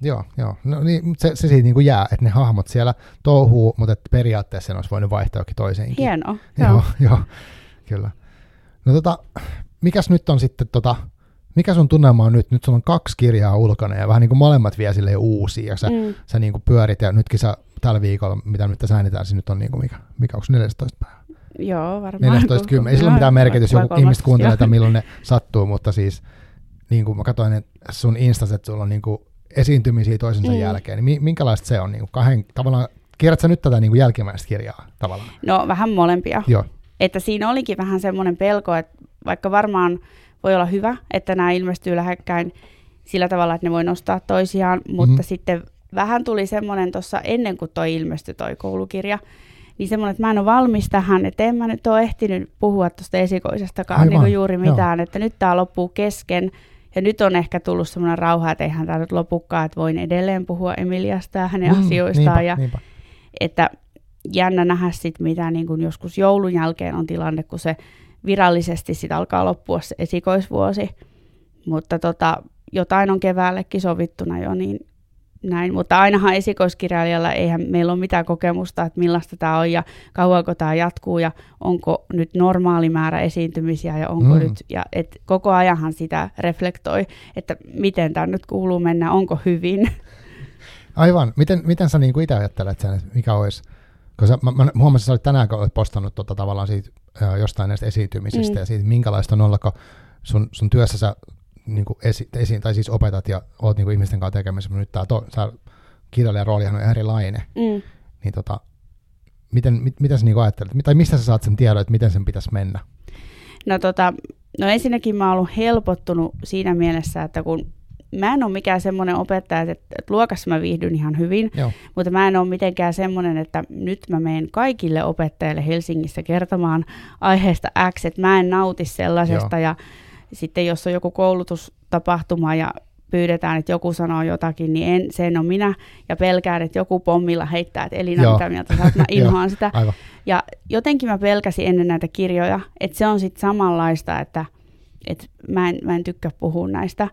Joo, joo. No niin, se, se siitä niin kuin jää, että ne hahmot siellä touhuu, mutta että periaatteessa sen olisi voinut vaihtaa jokin toiseenkin. Hienoa. Joo, joo, joo kyllä. No tota, mikäs nyt on sitten, tota, mikä sun tunnelma on nyt? Nyt sulla on kaksi kirjaa ulkona ja vähän niin kuin molemmat vie sille uusia ja sä, mm. sä niin kuin pyörit ja nytkin sä tällä viikolla, mitä nyt tässä äänitään, siis nyt on niin kuin mikä, mikä onko 14 päivää? Joo, varmaan. 14, 10. Ei sillä ole mitään merkitys, joku ihmiset kuuntelee, että milloin ne sattuu, mutta siis niin kuin mä katsoin että sun Instas, että sulla on niin kuin esiintymisiä toisensa mm. jälkeen, niin minkälaista se on? Niin kuin kahden, tavallaan, kirjat nyt tätä niin kuin jälkimmäistä kirjaa tavallaan? No vähän molempia. Joo. Että siinä olikin vähän semmoinen pelko, että vaikka varmaan voi olla hyvä, että nämä ilmestyy lähekkäin sillä tavalla, että ne voi nostaa toisiaan, mutta mm-hmm. sitten vähän tuli semmoinen tuossa ennen kuin toi ilmestyi toi koulukirja, niin semmoinen, että mä en ole valmis tähän, että en mä nyt ole ehtinyt puhua tuosta esikoisestakaan niin kuin juuri mitään, Joo. että nyt tämä loppuu kesken, ja nyt on ehkä tullut semmoinen rauha, että eihän tämä nyt lopukkaan, että voin edelleen puhua Emiliasta ja hänen mm, asioistaan. Niinpä, ja niinpä. Että jännä nähdä sitten, mitä niin kuin joskus joulun jälkeen on tilanne, kun se virallisesti sit alkaa loppua se esikoisvuosi. Mutta tota, jotain on keväällekin sovittuna jo, niin näin, mutta ainahan esikoiskirjailijalla eihän meillä ole mitään kokemusta, että millaista tämä on ja kauanko tämä jatkuu ja onko nyt normaali määrä esiintymisiä ja onko mm. nyt, ja et koko ajanhan sitä reflektoi, että miten tämä nyt kuuluu mennä, onko hyvin. Aivan. Miten, miten sä niin itse ajattelet sen, että mikä olisi, koska mä, mä huomasin, että sä olit tänään, kun olet postannut tota, tavallaan siitä, jostain näistä esiintymisistä mm. ja siitä, minkälaista on olla, kun sun, sun työssä sä niin kuin esi, esi, tai siis opetat ja oot niin kuin ihmisten kanssa tekemässä, mutta nyt tämä to, kirjailijan roolihan on erilainen. Mm. Niin tota, miten, mit, mitä sä niin ajattelet, tai mistä sä saat sen tiedon, että miten sen pitäisi mennä? No, tota, no ensinnäkin mä oon ollut helpottunut siinä mielessä, että kun mä en ole mikään semmoinen opettaja, että, että luokassa mä viihdyn ihan hyvin, Joo. mutta mä en ole mitenkään semmoinen, että nyt mä menen kaikille opettajille Helsingissä kertomaan aiheesta X, että mä en nauti sellaisesta Joo. ja sitten jos on joku koulutustapahtuma ja pyydetään, että joku sanoo jotakin, niin en, sen on minä ja pelkään, että joku pommilla heittää, että Elina, Joo. mitä mieltä sä mä inhoan sitä. Aivan. Ja jotenkin mä pelkäsin ennen näitä kirjoja, että se on sitten samanlaista, että, että mä, en, mä en tykkää puhua näistä,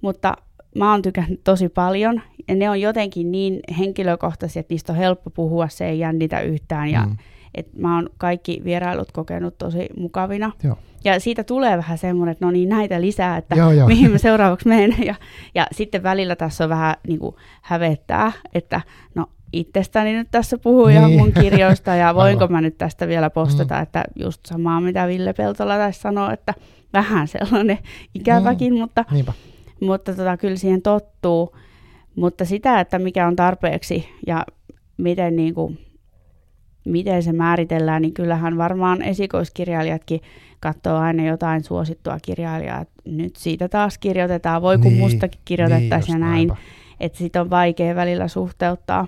mutta mä oon tykännyt tosi paljon ja ne on jotenkin niin henkilökohtaisia, että niistä on helppo puhua, se ei jännitä yhtään ja Mm. mm. että mä oon kaikki vierailut kokenut tosi mukavina. Joo. Ja siitä tulee vähän semmoinen, että no niin näitä lisää, että Joo, joo. mihin mä seuraavaksi menen. Ja, ja sitten välillä tässä on vähän niin kuin hävettää, että no itsestäni nyt tässä puhuu ja Niin. mun kirjoista ja voinko Aivan. mä nyt tästä vielä postata, Mm. että just samaa mitä Ville Peltola taisi sanoa, että vähän sellainen ikäväkin, mutta, Niinpä. Mutta tota, kyllä siihen tottuu. Mutta sitä, että mikä on tarpeeksi ja miten, niin kuin, miten se määritellään, niin kyllähän varmaan esikoiskirjailijatkin katsoo aina jotain suosittua kirjailijaa, nyt siitä taas kirjoitetaan, voi kun Niin, mustakin kirjoitettaisiin niin ja näin, että sit on vaikea välillä suhteuttaa.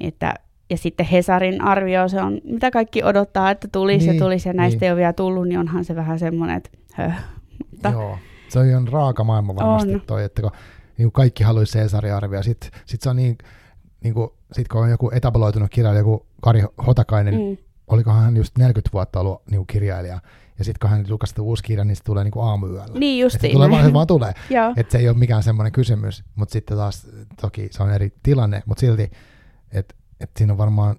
Että, ja sitten Hesarin arvio, se on, mitä kaikki odottaa, että tulisi Niin, ja tulisi ja näistä niin. ei ole vielä tullut, niin onhan se vähän semmoinen, että höh. Mutta, Joo. Se on raaka maailma varmasti On. toi, että kun niin kaikki haluaisi Cesari-arvia, sit, sit se on niin, niin kuin, sit kun on joku etabloitunut kirjailija, joku Kari Hotakainen, mm. olikohan hän just 40 vuotta ollut niin kirjailija, ja sitten kun hän julkaisi uusi kirja, niin se tulee niin kuin aamuyöllä. niin Et se tulee vaan, se vaan tulee. Että se ei ole mikään semmoinen kysymys, mutta sitten taas toki se on eri tilanne, mutta silti, että et siinä on varmaan,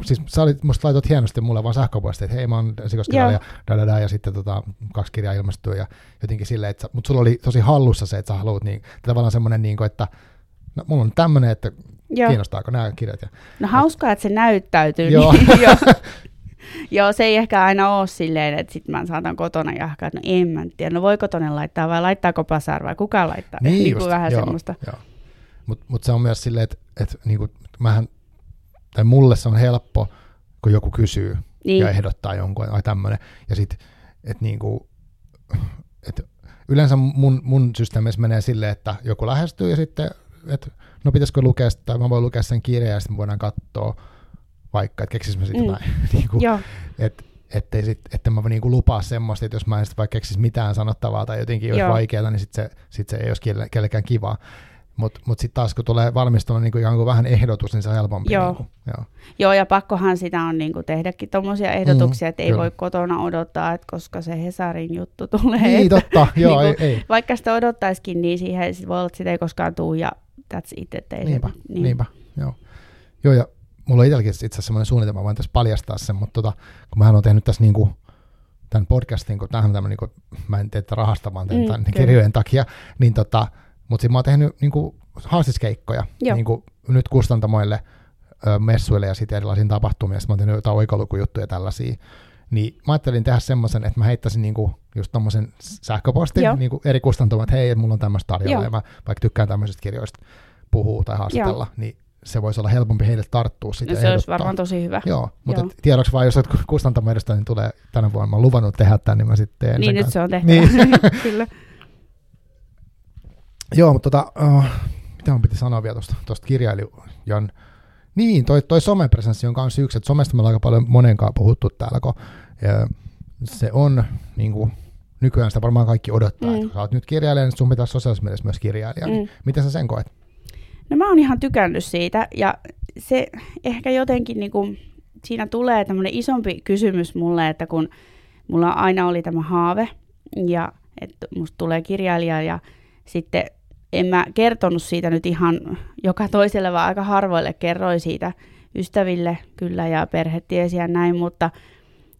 siis sä olit, musta laitot hienosti mulle vaan sähköpostia, että hei mä oon esikoskirjailija, da, da, da, ja sitten tota, kaksi kirjaa ilmestyy ja jotenkin silleen, että mutta sulla oli tosi hallussa se, että sä haluat niin, tavallaan semmoinen niin kuin, että no, mulla on tämmöinen, että joo. kiinnostaako nämä kirjat. Ja, No hauskaa, että se näyttäytyy. Joo. Niin, joo. joo, se ei ehkä aina ole silleen, että sit mä saatan kotona jahkaa, että no en mä tiedä, no voiko tonne laittaa vai laittaako Pasar vai kuka laittaa. Niin niin just, kuin vähän joo, semmoista. Joo. Mutta mut se on myös silleen, että et, niinku, mähän, tai mulle se on helppo, kun joku kysyy Niin, ja ehdottaa jonkun, ai tämmöinen. Ja sitten, että niinku, et yleensä mun, mun systeemissä menee silleen, että joku lähestyy ja sitten, että no pitäisikö lukea sitä, tai mä voin lukea sen kirjan ja sitten voidaan katsoa vaikka, että keksis mä sitten Mm. jotain. niinku, joo, et, ettei sit, että mä niinku lupaa semmoista, että jos mä en sit vaikka keksis mitään sanottavaa tai jotenkin olisi Joo. vaikeaa, niin sit se, sit se ei olisi kelle, kellekään kivaa. Mutta mut sitten taas kun tulee valmistella niin ikään kuin vähän ehdotus, niin se on helpompi. Joo. Niinku, joo. joo, ja pakkohan sitä on niin kuin tehdäkin tuommoisia ehdotuksia, Mm, että ei kyllä. voi kotona odottaa, että koska se Hesarin juttu tulee. Niin, että totta. Joo, ei, Niinku- ei. Vaikka sitä odottaisikin, niin siihen sit voi olla, että sitä ei koskaan tule ja that's it, että ei Niinpä, se, niin. niinpä. Joo. joo, ja mulla on itselläkin itse asiassa semmoinen suunnitelma, voin tässä paljastaa sen, mutta tota, kun mä olen tehnyt tässä niinku, tämän podcastin, kun tämähän on tämmöinen, niinku, mä en tee tätä rahasta, vaan teen Mm, tämän kyllä. kirjojen takia, niin tota, mutta sitten mä oon tehnyt niinku, haastiskeikkoja Joo. niinku, nyt kustantamoille, ö, messuille ja sitten erilaisiin tapahtumiin, ja sit mä oon tehnyt jotain oikolukujuttuja tällaisia, niin mä ajattelin tehdä semmoisen, että mä heittäisin niinku just tommosen sähköpostin Joo. niinku eri kustantamoille, että hei, mulla on tämmöistä tarjolla, Joo. ja mä vaikka tykkään tämmöisistä kirjoista puhua tai haastatella, niin se voisi olla helpompi heille tarttua sitä No, se olisi varmaan tosi hyvä. Joo, mutta Joo. tiedoksi vaan, jos olet kustantamoedustaja, niin tulee tänä vuonna. Mä oon luvannut tehdä tämän, niin mä sitten teen Niin nyt kanssa. se on tehtävä. Niin. Kyllä. Joo, mutta tota, uh, mitä mun piti sanoa vielä tuosta, tuosta kirjailijan, niin toi, toi somepresenssi on kanssa yksi, että somesta me ollaan aika paljon monenkaan puhuttu täällä, kun ja se on niin kuin, nykyään sitä varmaan kaikki odottaa, mm. Että kun sä oot nyt kirjailija, niin sun pitäisi sosiaalisessa mielessä myös kirjailija, mm. niin miten sä sen koet? No mä oon ihan tykännyt siitä ja se ehkä jotenkin niinku, siinä tulee tämmöinen isompi kysymys mulle, että kun mulla aina oli tämä haave ja että musta tulee kirjailija ja sitten en mä kertonut siitä nyt ihan joka toiselle, vaan aika harvoille kerroin siitä ystäville kyllä ja perhe tiesi ja näin, mutta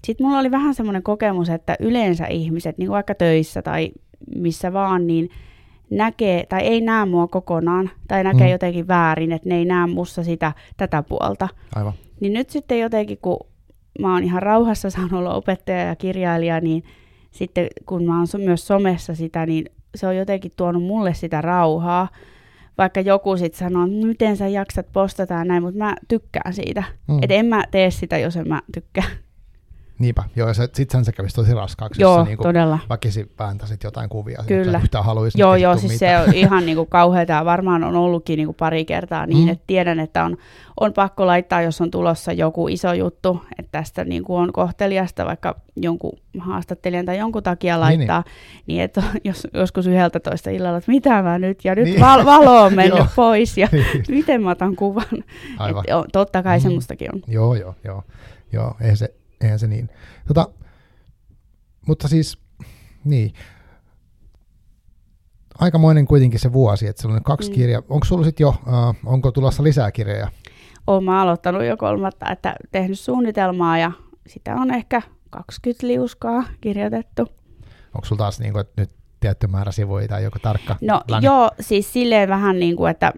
sitten mulla oli vähän semmoinen kokemus, että yleensä ihmiset, niin kuin vaikka töissä tai missä vaan, niin näkee tai ei näe mua kokonaan tai näkee Mm. jotenkin väärin, että ne ei näe mussa sitä tätä puolta. Aivan. Niin nyt sitten jotenkin, kun mä oon ihan rauhassa saanut olla opettaja ja kirjailija, niin sitten kun mä oon myös somessa sitä, niin se on jotenkin tuonut mulle sitä rauhaa. Vaikka joku sitten sanoo, että miten sä jaksat postata ja näin, mutta mä tykkään siitä. Mm. Että en mä tee sitä, jos en mä tykkää. Niinpä, joo, ja sit sen se kävisi tosi raskaaksi, Joo, jos sä niinku todella. väkisin vääntäisit jotain kuvia. Kyllä. Sä yhtään haluaisit Joo, niin joo, siis mitään. se on ihan niin kuin kauheata ja varmaan on ollutkin niin kuin pari kertaa niin, Mm. että tiedän, että on, on pakko laittaa, jos on tulossa joku iso juttu, että tästä niin kuin on kohteliasta vaikka jonkun haastattelijan tai jonkun takia Niin, laittaa, niin, niin että jos, joskus 11 illalla, että mitä mä nyt, ja nyt Niin. niin. val, valo on mennyt pois, ja Niin, miten mä otan kuvan. Aivan. Et, o, totta kai Mm. mm. semmoistakin on. Joo, joo, joo. Joo, eihän se, eihän se niin. Tota, mutta siis, niin. Aikamoinen kuitenkin se vuosi, että sulla on kaksi mm. Kirjaa. Onko sulla sitten jo, uh, onko tulossa lisää kirjoja? Olen mä aloittanut jo kolmatta, että tehnyt suunnitelmaa, ja sitä on ehkä 20 liuskaa kirjoitettu. Onko sulla taas niin kuin, että nyt tietty määrä sivuja tai joku tarkka? No länge? joo, siis silleen vähän niin kuin, että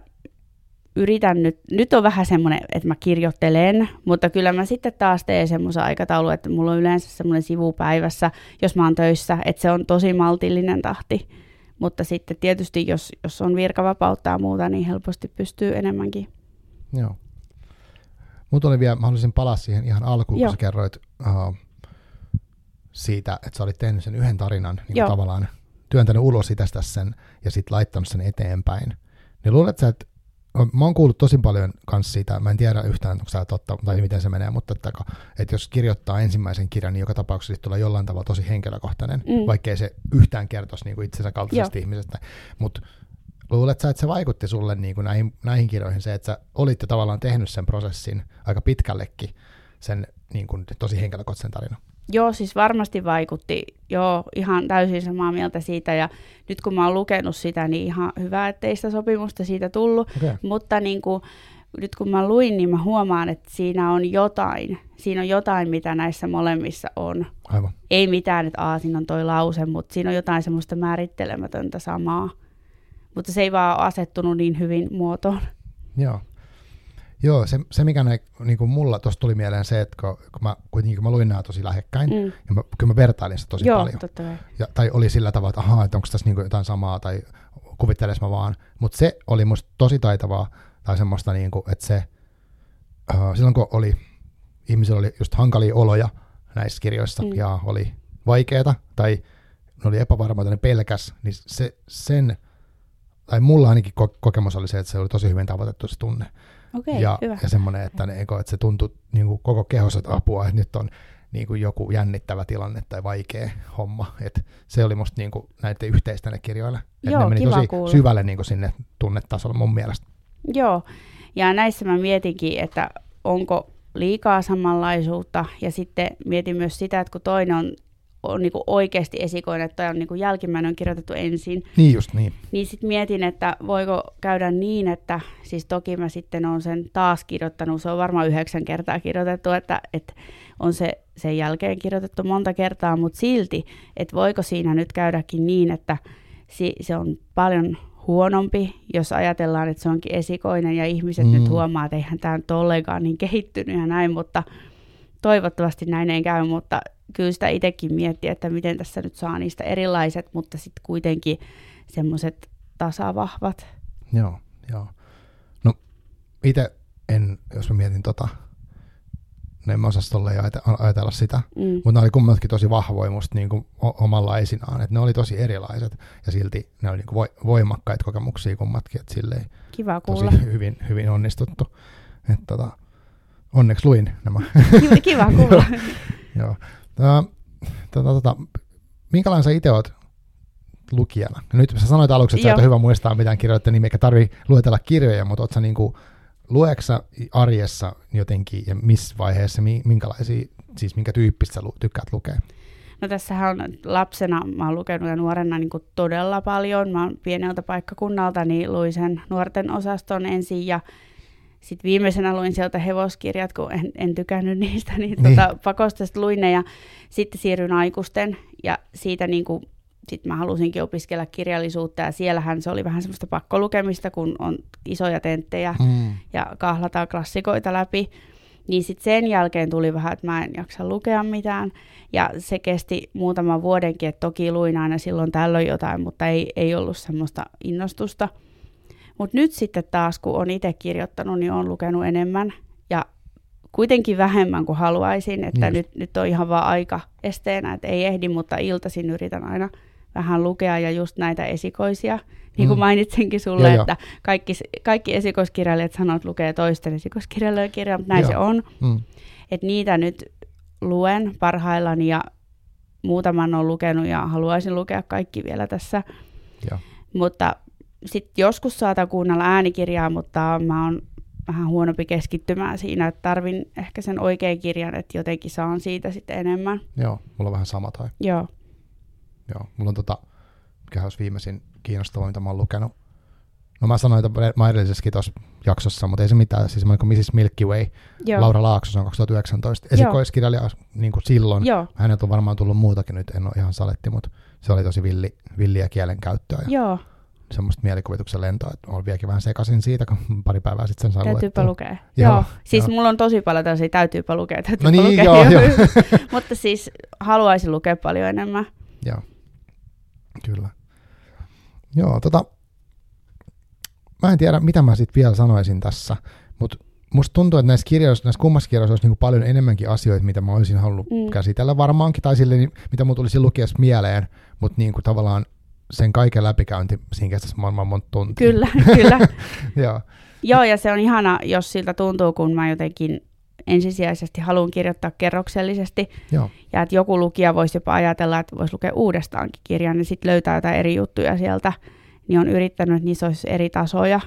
yritän nyt, nyt on vähän semmoinen, että mä kirjoittelen, mutta kyllä mä sitten taas teen semmoisen aikataulun, että mulla on yleensä semmoinen sivu päivässä, jos mä oon töissä, että se on tosi maltillinen tahti. Mutta sitten tietysti, jos, jos on virkavapautta ja muuta, niin helposti pystyy enemmänkin. Joo. Mut oli vielä, mä haluaisin palaa siihen ihan alkuun, kun Joo. sä kerroit uh, siitä, että sä olit tehnyt sen yhden tarinan, niin kuin Joo. tavallaan työntänyt ulos itsestä sen ja sitten laittanut sen eteenpäin. Niin luulet sä, että mä oon kuullut tosi paljon kanssa siitä, mä en tiedä yhtään, onko tämä totta tai miten se menee, mutta että, että jos kirjoittaa ensimmäisen kirjan, niin joka tapauksessa tulee jollain tavalla tosi henkilökohtainen, mm. Vaikkei se yhtään kertoisi niin kuin itsensä kaltaisesta ihmisestä. Mutta luulet sä, että se vaikutti sulle niin kuin näihin, näihin kirjoihin se, että sä olit jo tavallaan tehnyt sen prosessin aika pitkällekin, sen niin kuin, tosi henkilökohtaisen tarinan? Joo, siis varmasti vaikutti. Joo, ihan täysin samaa mieltä siitä. Ja nyt kun mä oon lukenut sitä, niin ihan hyvä, ettei sitä sopimusta siitä tullut. Okay. Mutta niin kuin, nyt kun mä luin, niin mä huomaan, että siinä on jotain. Siinä on jotain, mitä näissä molemmissa on. Aivan. Ei mitään, että aa, siinä on toi lause, mutta siinä on jotain semmoista määrittelemätöntä samaa. Mutta se ei vaan asettunut niin hyvin muotoon. Joo. Joo, se, se mikä näin, niin kuin mulla tuossa tuli mieleen se, että kun, kun mä kuitenkin kun mä luin nämä tosi lähekkäin, mm. Ja mä, kyllä mä vertailin sitä tosi Joo, paljon. totta kai. Ja, tai oli sillä tavalla, että ahaa, että onko tässä niin kuin jotain samaa, tai kuvitteles mä vaan. Mutta se oli musta tosi taitavaa, tai semmoista, niin kuin, että se, uh, silloin kun oli, ihmisillä oli just hankalia oloja näissä kirjoissa, mm. Ja oli vaikeeta, tai ne oli epävarmoita, ne pelkäs, niin se, sen, tai mulla ainakin ko- kokemus oli se, että se oli tosi hyvin tavoitettu se tunne. Okei, ja, hyvä. ja semmoinen, että, ne, että se tuntui niin kuin koko kehossa, että apua, että nyt on niin kuin joku jännittävä tilanne tai vaikea homma. Et se oli musta niin kuin näiden yhteistä ne kirjoille. Et Joo, ne meni tosi kuulla. syvälle niin kuin sinne tunnetasolle mun mielestä. Joo, ja näissä mä mietinkin, että onko liikaa samanlaisuutta, ja sitten mietin myös sitä, että kun toinen on, on niin oikeasti esikoinen, että on niin jälkimmäinen on kirjoitettu ensin, Niin just niin. niin sitten mietin, että voiko käydä niin, että siis toki mä sitten on sen taas kirjoittanut, se on varmaan yhdeksän kertaa kirjoitettu, että, että on se sen jälkeen kirjoitettu monta kertaa, mutta silti, että voiko siinä nyt käydäkin niin, että si- se on paljon huonompi, jos ajatellaan, että se onkin esikoinen ja ihmiset mm. nyt huomaa, että eihän tämä nyt ollenkaan niin kehittynyt ja näin, mutta toivottavasti näin ei käy, mutta kyllä sitä itsekin miettii, että miten tässä nyt saa niistä erilaiset, mutta sitten kuitenkin semmoiset tasavahvat. Joo, joo. No itse en, jos mä mietin tota, no en mä osaa ajate- ajatella sitä, Mm. mutta ne oli kummatkin tosi vahvoja musta niin kuin omanlaisinaan, että ne oli tosi erilaiset ja silti ne oli niin kuin voimakkaita kokemuksia kummatkin, että silleen Kiva tosi kuulla. hyvin, hyvin onnistuttu. Et tota, onneksi luin nämä. Kiva, kiva kuulla. Joo. Tota, tota, tota, minkälainen sä itse oot lukijana? Nyt sä sanoit aluksi, että sä et hyvä muistaa mitään kirjoittajia nimiä, eikä tarvii luetella kirjoja, mutta oot sä niinku, lueksä arjessa jotenkin ja missä vaiheessa, mi- minkälaisia, siis minkä tyyppistä sä lu- tykkäät lukea? No tässähän on lapsena, mä oon lukenut ja nuorena niin todella paljon. Mä oon pieneltä paikkakunnalta, niin luin sen nuorten osaston ensin ja sitten viimeisenä luin sieltä hevoskirjat, kun en, en tykännyt niistä, niin, Niin. Tota, pakosta sit luin ne ja sitten siirryin aikuisten ja siitä niin kuin, sit mä halusinkin opiskella kirjallisuutta ja siellähän se oli vähän semmoista pakkolukemista, kun on isoja tenttejä Mm. ja kahlataan klassikoita läpi. Niin sitten sen jälkeen tuli vähän, että mä en jaksa lukea mitään. Ja se kesti muutaman vuodenkin, että toki luin aina silloin tällöin jotain, mutta ei, ei ollut semmoista innostusta. Mutta nyt sitten taas, kun on itse kirjoittanut, niin on lukenut enemmän. Ja kuitenkin vähemmän kuin haluaisin, että Just. nyt, nyt on ihan vaan aika esteenä, että ei ehdi, mutta iltaisin yritän aina vähän lukea ja just näitä esikoisia. Niin kuin Mm. mainitsinkin sulle, joo. että kaikki, kaikki esikoiskirjailijat sanoo, että lukee toisten esikoiskirjailijoiden kirjaa, mutta näin Joo. se on. Mm. Että niitä nyt luen parhaillani ja muutaman on lukenut ja haluaisin lukea kaikki vielä tässä. Joo. Mutta sitten joskus saatan kuunnella äänikirjaa, mutta mä oon vähän huonompi keskittymään siinä, että tarvin ehkä sen oikean kirjan, että jotenkin saan siitä sitten enemmän. Joo, mulla on vähän sama tai. Joo, Joo, mulla on tota, mikä olisi viimeisin kiinnostava, mitä mä oon lukenut. No mä sanoin että mä edellisessäkin tuossa jaksossa, mutta ei se mitään. Siis kuin Mrs. Milky Way, joo, Laura Laakso, se on 2019. Esikoiskirjailija niin kuin silloin. joo, Häneltä on varmaan tullut muutakin, nyt en ole ihan saletti, mutta se oli tosi villi, villiä kielenkäyttöä ja joo, semmoista mielikuvituksen lentoa, että olen vieläkin vähän sekaisin siitä, kun pari päivää sitten sen sai täytyypä luettua. lukea. Joo, Joo, siis joo. mulla on tosi paljon tällaisia täytyypä lukea, täytyypä No niin, lukea. joo, joo. mutta siis haluaisin lukea paljon enemmän. Joo, kyllä. Joo, tota, mä en tiedä, mitä mä sitten vielä sanoisin tässä, mutta musta tuntuu, että näissä kirjoissa, näissä kummassa kirjoissa olisi niinku paljon enemmänkin asioita, mitä mä olisin halunnut mm. Käsitellä varmaankin, tai niin mitä mun tulisi lukiessa mieleen, mutta niinku tavallaan sen kaiken läpikäynti siinä kestäisi varmaan monta tuntia. Kyllä, kyllä. Joo, Joo, ja se on ihana, jos siltä tuntuu, kun mä jotenkin ensisijaisesti haluan kirjoittaa kerroksellisesti, joo, ja että joku lukija voisi jopa ajatella, että voisi lukea uudestaankin kirjan, ja sitten löytää jotain eri juttuja sieltä, niin on yrittänyt, että niissä olisi eri tasoja,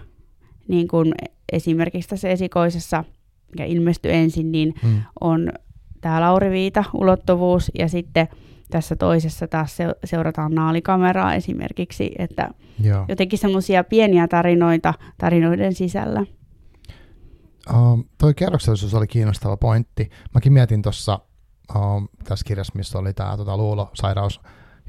niin kuin esimerkiksi tässä esikoisessa, mikä ilmestyi ensin, niin mm, on tämä Lauri Viita, ulottuvuus, ja sitten tässä toisessa taas se, seurataan naalikameraa esimerkiksi, että joo. jotenkin semmoisia pieniä tarinoita tarinoiden sisällä. Um, toi kerroksellisuus oli kiinnostava pointti. Mäkin mietin tuossa um, tässä kirjassa, missä oli tämä tota, luulosairaus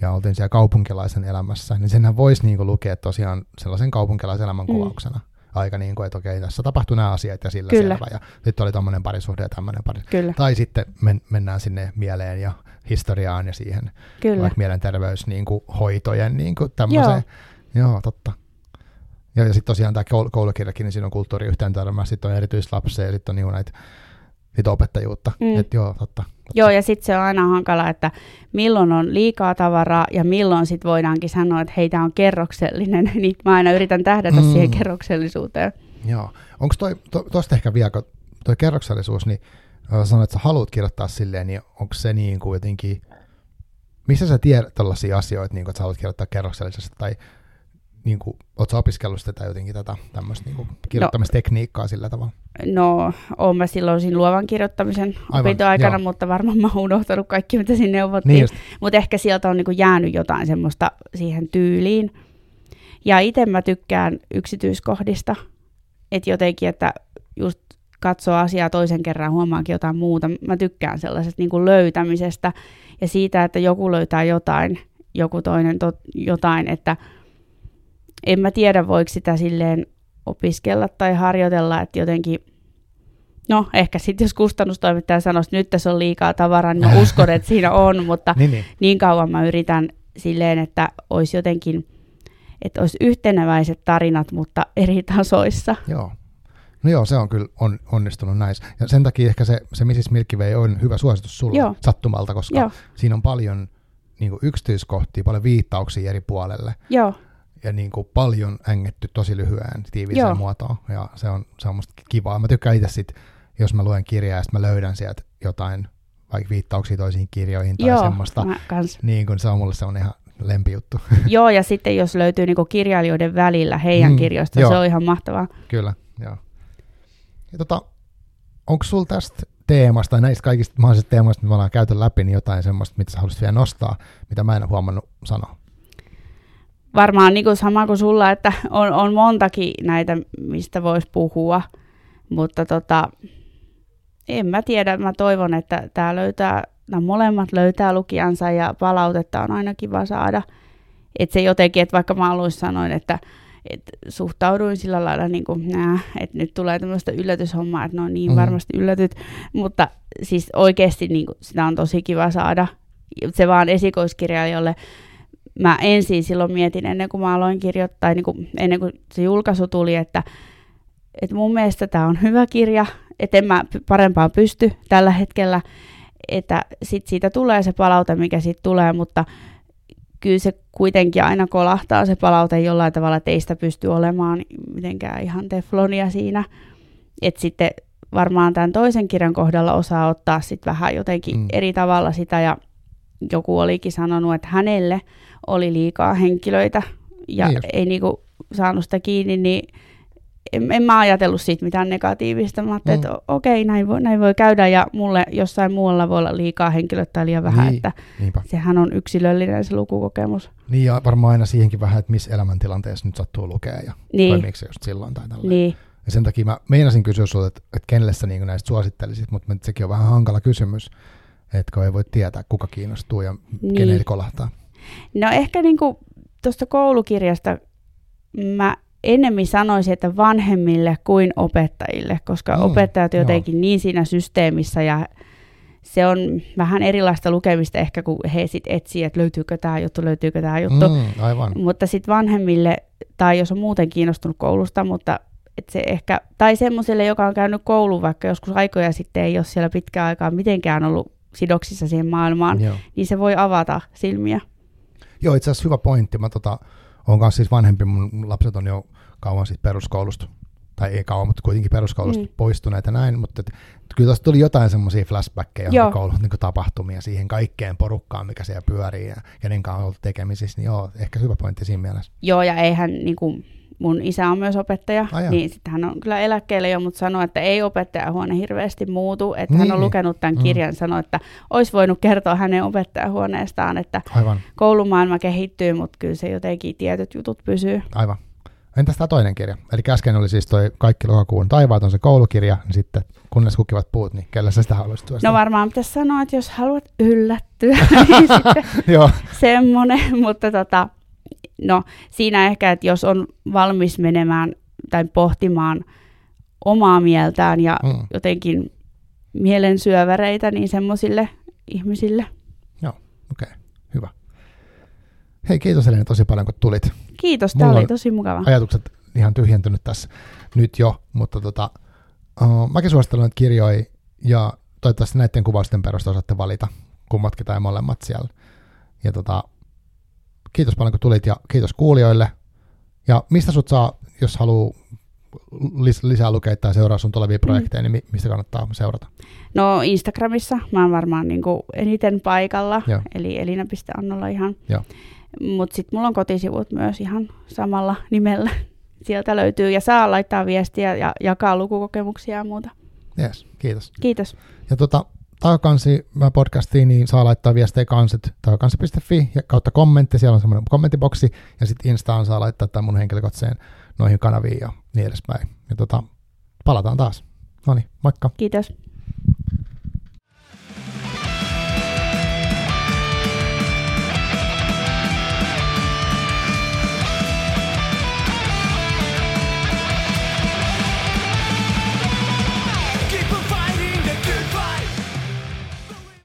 ja oltiin siellä kaupunkilaisen elämässä, niin senhän voisi niinku lukea tosiaan sellaisen kaupunkilaisen elämän Mm. kuvauksena. Aika niin kuin, että okei, tässä tapahtui nämä asiat ja sillä Kyllä. selvä. Ja sitten oli tämmöinen parisuhde ja tämmöinen pari. Kyllä, Tai sitten men, mennään sinne mieleen ja historiaan ja siihen kyllä. vaikka mielenterveys niin kuin, hoitojen niin kuin, tämmöiseen. Joo. Joo, totta. Ja, ja sitten tosiaan tämä koulukirjakin, niin siinä on kulttuuriyhteen törmä, sitten on erityislapsia ja sitten on niin näitä sit opettajuutta. Mm. Et joo, totta. Joo, ja sitten se on aina hankala, että milloin on liikaa tavaraa ja milloin sitten voidaankin sanoa, että hei, tämä on kerroksellinen, niin mä aina yritän tähdätä Mm. siihen kerroksellisuuteen. Joo. Onko toi, to, tosta ehkä vielä, kun toi kerroksellisuus, niin sanoit, että sä haluat kirjoittaa silleen, niin onko se niin kuin jotenkin, missä sä tiedät tällaisia asioita, niin kuin, että sä haluat kirjoittaa kerroksellisesti, tai niin kuin, oot sä opiskellut sitä jotenkin tätä tämmöistä niin kuin kirjoittamistekniikkaa sillä tavalla? No, oon mä silloin siinä luovan kirjoittamisen opintoaikana, joo. mutta varmaan mä oon unohtanut kaikki, mitä sinne Niin neuvottiin. just, Mutta ehkä sieltä on niinku jäänyt jotain semmoista siihen tyyliin. Ja itse mä tykkään yksityiskohdista. Että jotenkin, että just katsoo asiaa toisen kerran, huomaankin jotain muuta. Mä tykkään sellaisesta niinku löytämisestä ja siitä, että joku löytää jotain, joku toinen tot, jotain, että en mä tiedä, voiko sitä silleen opiskella tai harjoitella, että jotenkin No, ehkä sitten jos kustannustoimittaja sanoisi, että nyt tässä on liikaa tavaraa, niin mä uskon, että siinä on, mutta niin, niin. niin kauan mä yritän silleen, että olisi jotenkin, että olisi yhteneväiset tarinat, mutta eri tasoissa. Joo. No joo, se on kyllä on, onnistunut näissä. Ja sen takia ehkä se, se Mrs. Milky Way on hyvä suositus sulle Joo. sattumalta, koska Joo, siinä on paljon niin kuin yksityiskohtia, paljon viittauksia eri puolelle joo, ja niin kuin paljon ängetty tosi lyhyen tiiviiseen muotoon. Ja se on, se on musta kivaa. Mä tykkään itse sit, jos mä luen kirjaa ja sit mä löydän sieltä jotain vaikka viittauksia toisiin kirjoihin tai joo, semmoista. Niin kuin se on mulle se on ihan lempijuttu. joo, ja sitten jos löytyy niinku kirjailijoiden välillä heidän Mm, kirjoista, joo. se on ihan mahtavaa. Kyllä, joo. Ja tota, onko sulla tästä teemasta, tai näistä kaikista mahdollisista teemoista, mitä me ollaan käyty läpi, niin jotain semmoista, mitä sä haluaisit vielä nostaa, mitä mä en ole huomannut sanoa? Varmaan niinku sama kuin sulla, että on, on montakin näitä, mistä voisi puhua, mutta tota, en mä tiedä, mä toivon, että tämä löytää, nämä molemmat löytää lukijansa ja palautetta on aina kiva saada. Että se jotenkin, että vaikka mä alussa sanoin, että, että suhtauduin sillä lailla, niin kuin, nää, että nyt tulee tämmöistä yllätyshommaa, että no niin Mhm. varmasti yllätyt, mutta siis oikeasti niin kuin, sitä on tosi kiva saada. Se vaan esikoiskirjailijalle, mä ensin silloin mietin ennen kuin mä aloin kirjoittaa, niin kuin, ennen kuin se julkaisu tuli, että, että mun mielestä tämä on hyvä kirja, että en mä parempaan pysty tällä hetkellä, että sit siitä tulee se palaute, mikä siitä tulee, mutta kyllä se kuitenkin aina kolahtaa se palaute jollain tavalla, että ei sitä pysty olemaan mitenkään ihan teflonia siinä. Että sitten varmaan tämän toisen kirjan kohdalla osaa ottaa sitten vähän jotenkin mm. eri tavalla sitä ja joku olikin sanonut, että hänelle oli liikaa henkilöitä ja niin ei niinku saanut sitä kiinni, niin en, en mä ajatellut siitä mitään negatiivista. Mä ajattelin, mm. että okei, näin voi, näin voi käydä ja mulle jossain muualla voi olla liikaa henkilöitä tai liian vähän, niin, että niinpä. sehän on yksilöllinen se lukukokemus. Niin ja varmaan aina siihenkin vähän, että missä elämäntilanteessa nyt sattuu lukea ja niin. toimiiko se just silloin tai tälleen. Niin. Ja sen takia mä meinasin kysyä sinulta, että, että kenelle sä niin näistä suosittelisit, mutta sekin on vähän hankala kysymys, että ei voi tietää, kuka kiinnostuu ja niin. kenelle kolahtaa. No ehkä niin tuosta koulukirjasta mä ennemmin sanoisin, että vanhemmille kuin opettajille, koska mm, opettajat jotenkin joo. niin siinä systeemissä ja se on vähän erilaista lukemista ehkä, kun he sitten etsii, että löytyykö tämä juttu, löytyykö tämä juttu. Mm, aivan. Mutta sitten vanhemmille, tai jos on muuten kiinnostunut koulusta, mutta et se ehkä, tai semmoiselle, joka on käynyt koulun vaikka joskus aikoja sitten, ei ole siellä pitkään aikaa mitenkään ollut sidoksissa siihen maailmaan, Joo. niin se voi avata silmiä. Joo, itse asiassa hyvä pointti. Mä tota, on kanssa siis vanhempi, mun lapset on jo kauan siis peruskoulusta, tai ei kauan, mutta kuitenkin peruskoulusta mm. poistuneita näin, mutta et, kyllä tuosta tuli jotain semmoisia flashbackkejä koulun niin tapahtumia siihen kaikkeen porukkaan, mikä siellä pyörii ja kenen kanssa on ollut tekemisissä, niin joo, ehkä hyvä pointti siinä mielessä. Joo, ja eihän niin kuin, mun isä on myös opettaja, Ai niin sitten hän on kyllä eläkkeelle jo, mutta sanoi, että ei opettajahuone hirveästi muutu, että niin, hän on niin. lukenut tämän mm. kirjan, mm. sanoi, että olisi voinut kertoa hänen opettajahuoneestaan, että Aivan. koulumaailma kehittyy, mutta kyllä se jotenkin tietyt jutut pysyy. Aivan. Entäs tämä toinen kirja? Eli äsken oli siis toi Kaikki lokakuun taivaat on se koulukirja, niin sitten kunnes kukivat puut, niin kelle sä sitä haluaisit työstää? No varmaan pitäisi sanoa, että jos haluat yllättyä, niin sitten semmoinen, mutta tota, no siinä ehkä, että jos on valmis menemään tai pohtimaan omaa mieltään ja mm. jotenkin mielensyöväreitä, niin semmoisille ihmisille. Joo, okei, okay. Hei, kiitos Elina tosi paljon, kun tulit. Kiitos, tämä oli tosi mukava. Ajatukset ihan tyhjentynyt tässä nyt jo, mutta tota, uh, mäkin suosittelen näitä kirjoja ja toivottavasti näiden kuvausten perusteella osaatte valita kummatkin tai molemmat siellä. Ja tota, kiitos paljon kun tulit ja kiitos kuulijoille. Ja mistä sut saa, jos haluaa lis- lisää lukea tai seuraa sun tulevia mm. projekteja, mm. niin mistä kannattaa seurata? No Instagramissa mä oon varmaan niin eniten paikalla, Joo. eli elina.annolla ihan. Mutta sitten mulla on kotisivut myös ihan samalla nimellä. Sieltä löytyy ja saa laittaa viestiä ja jakaa lukukokemuksia ja muuta. Yes, kiitos. Kiitos. Ja tota, Takakansi podcastiin, niin saa laittaa viestejä kansit takakansi.fi ja kautta kommentti, siellä on semmoinen kommenttiboksi, ja sitten Instaan saa laittaa tämän mun henkilökohtaiseen noihin kanaviin ja niin edespäin. Ja tota, palataan taas. No niin, moikka. Kiitos.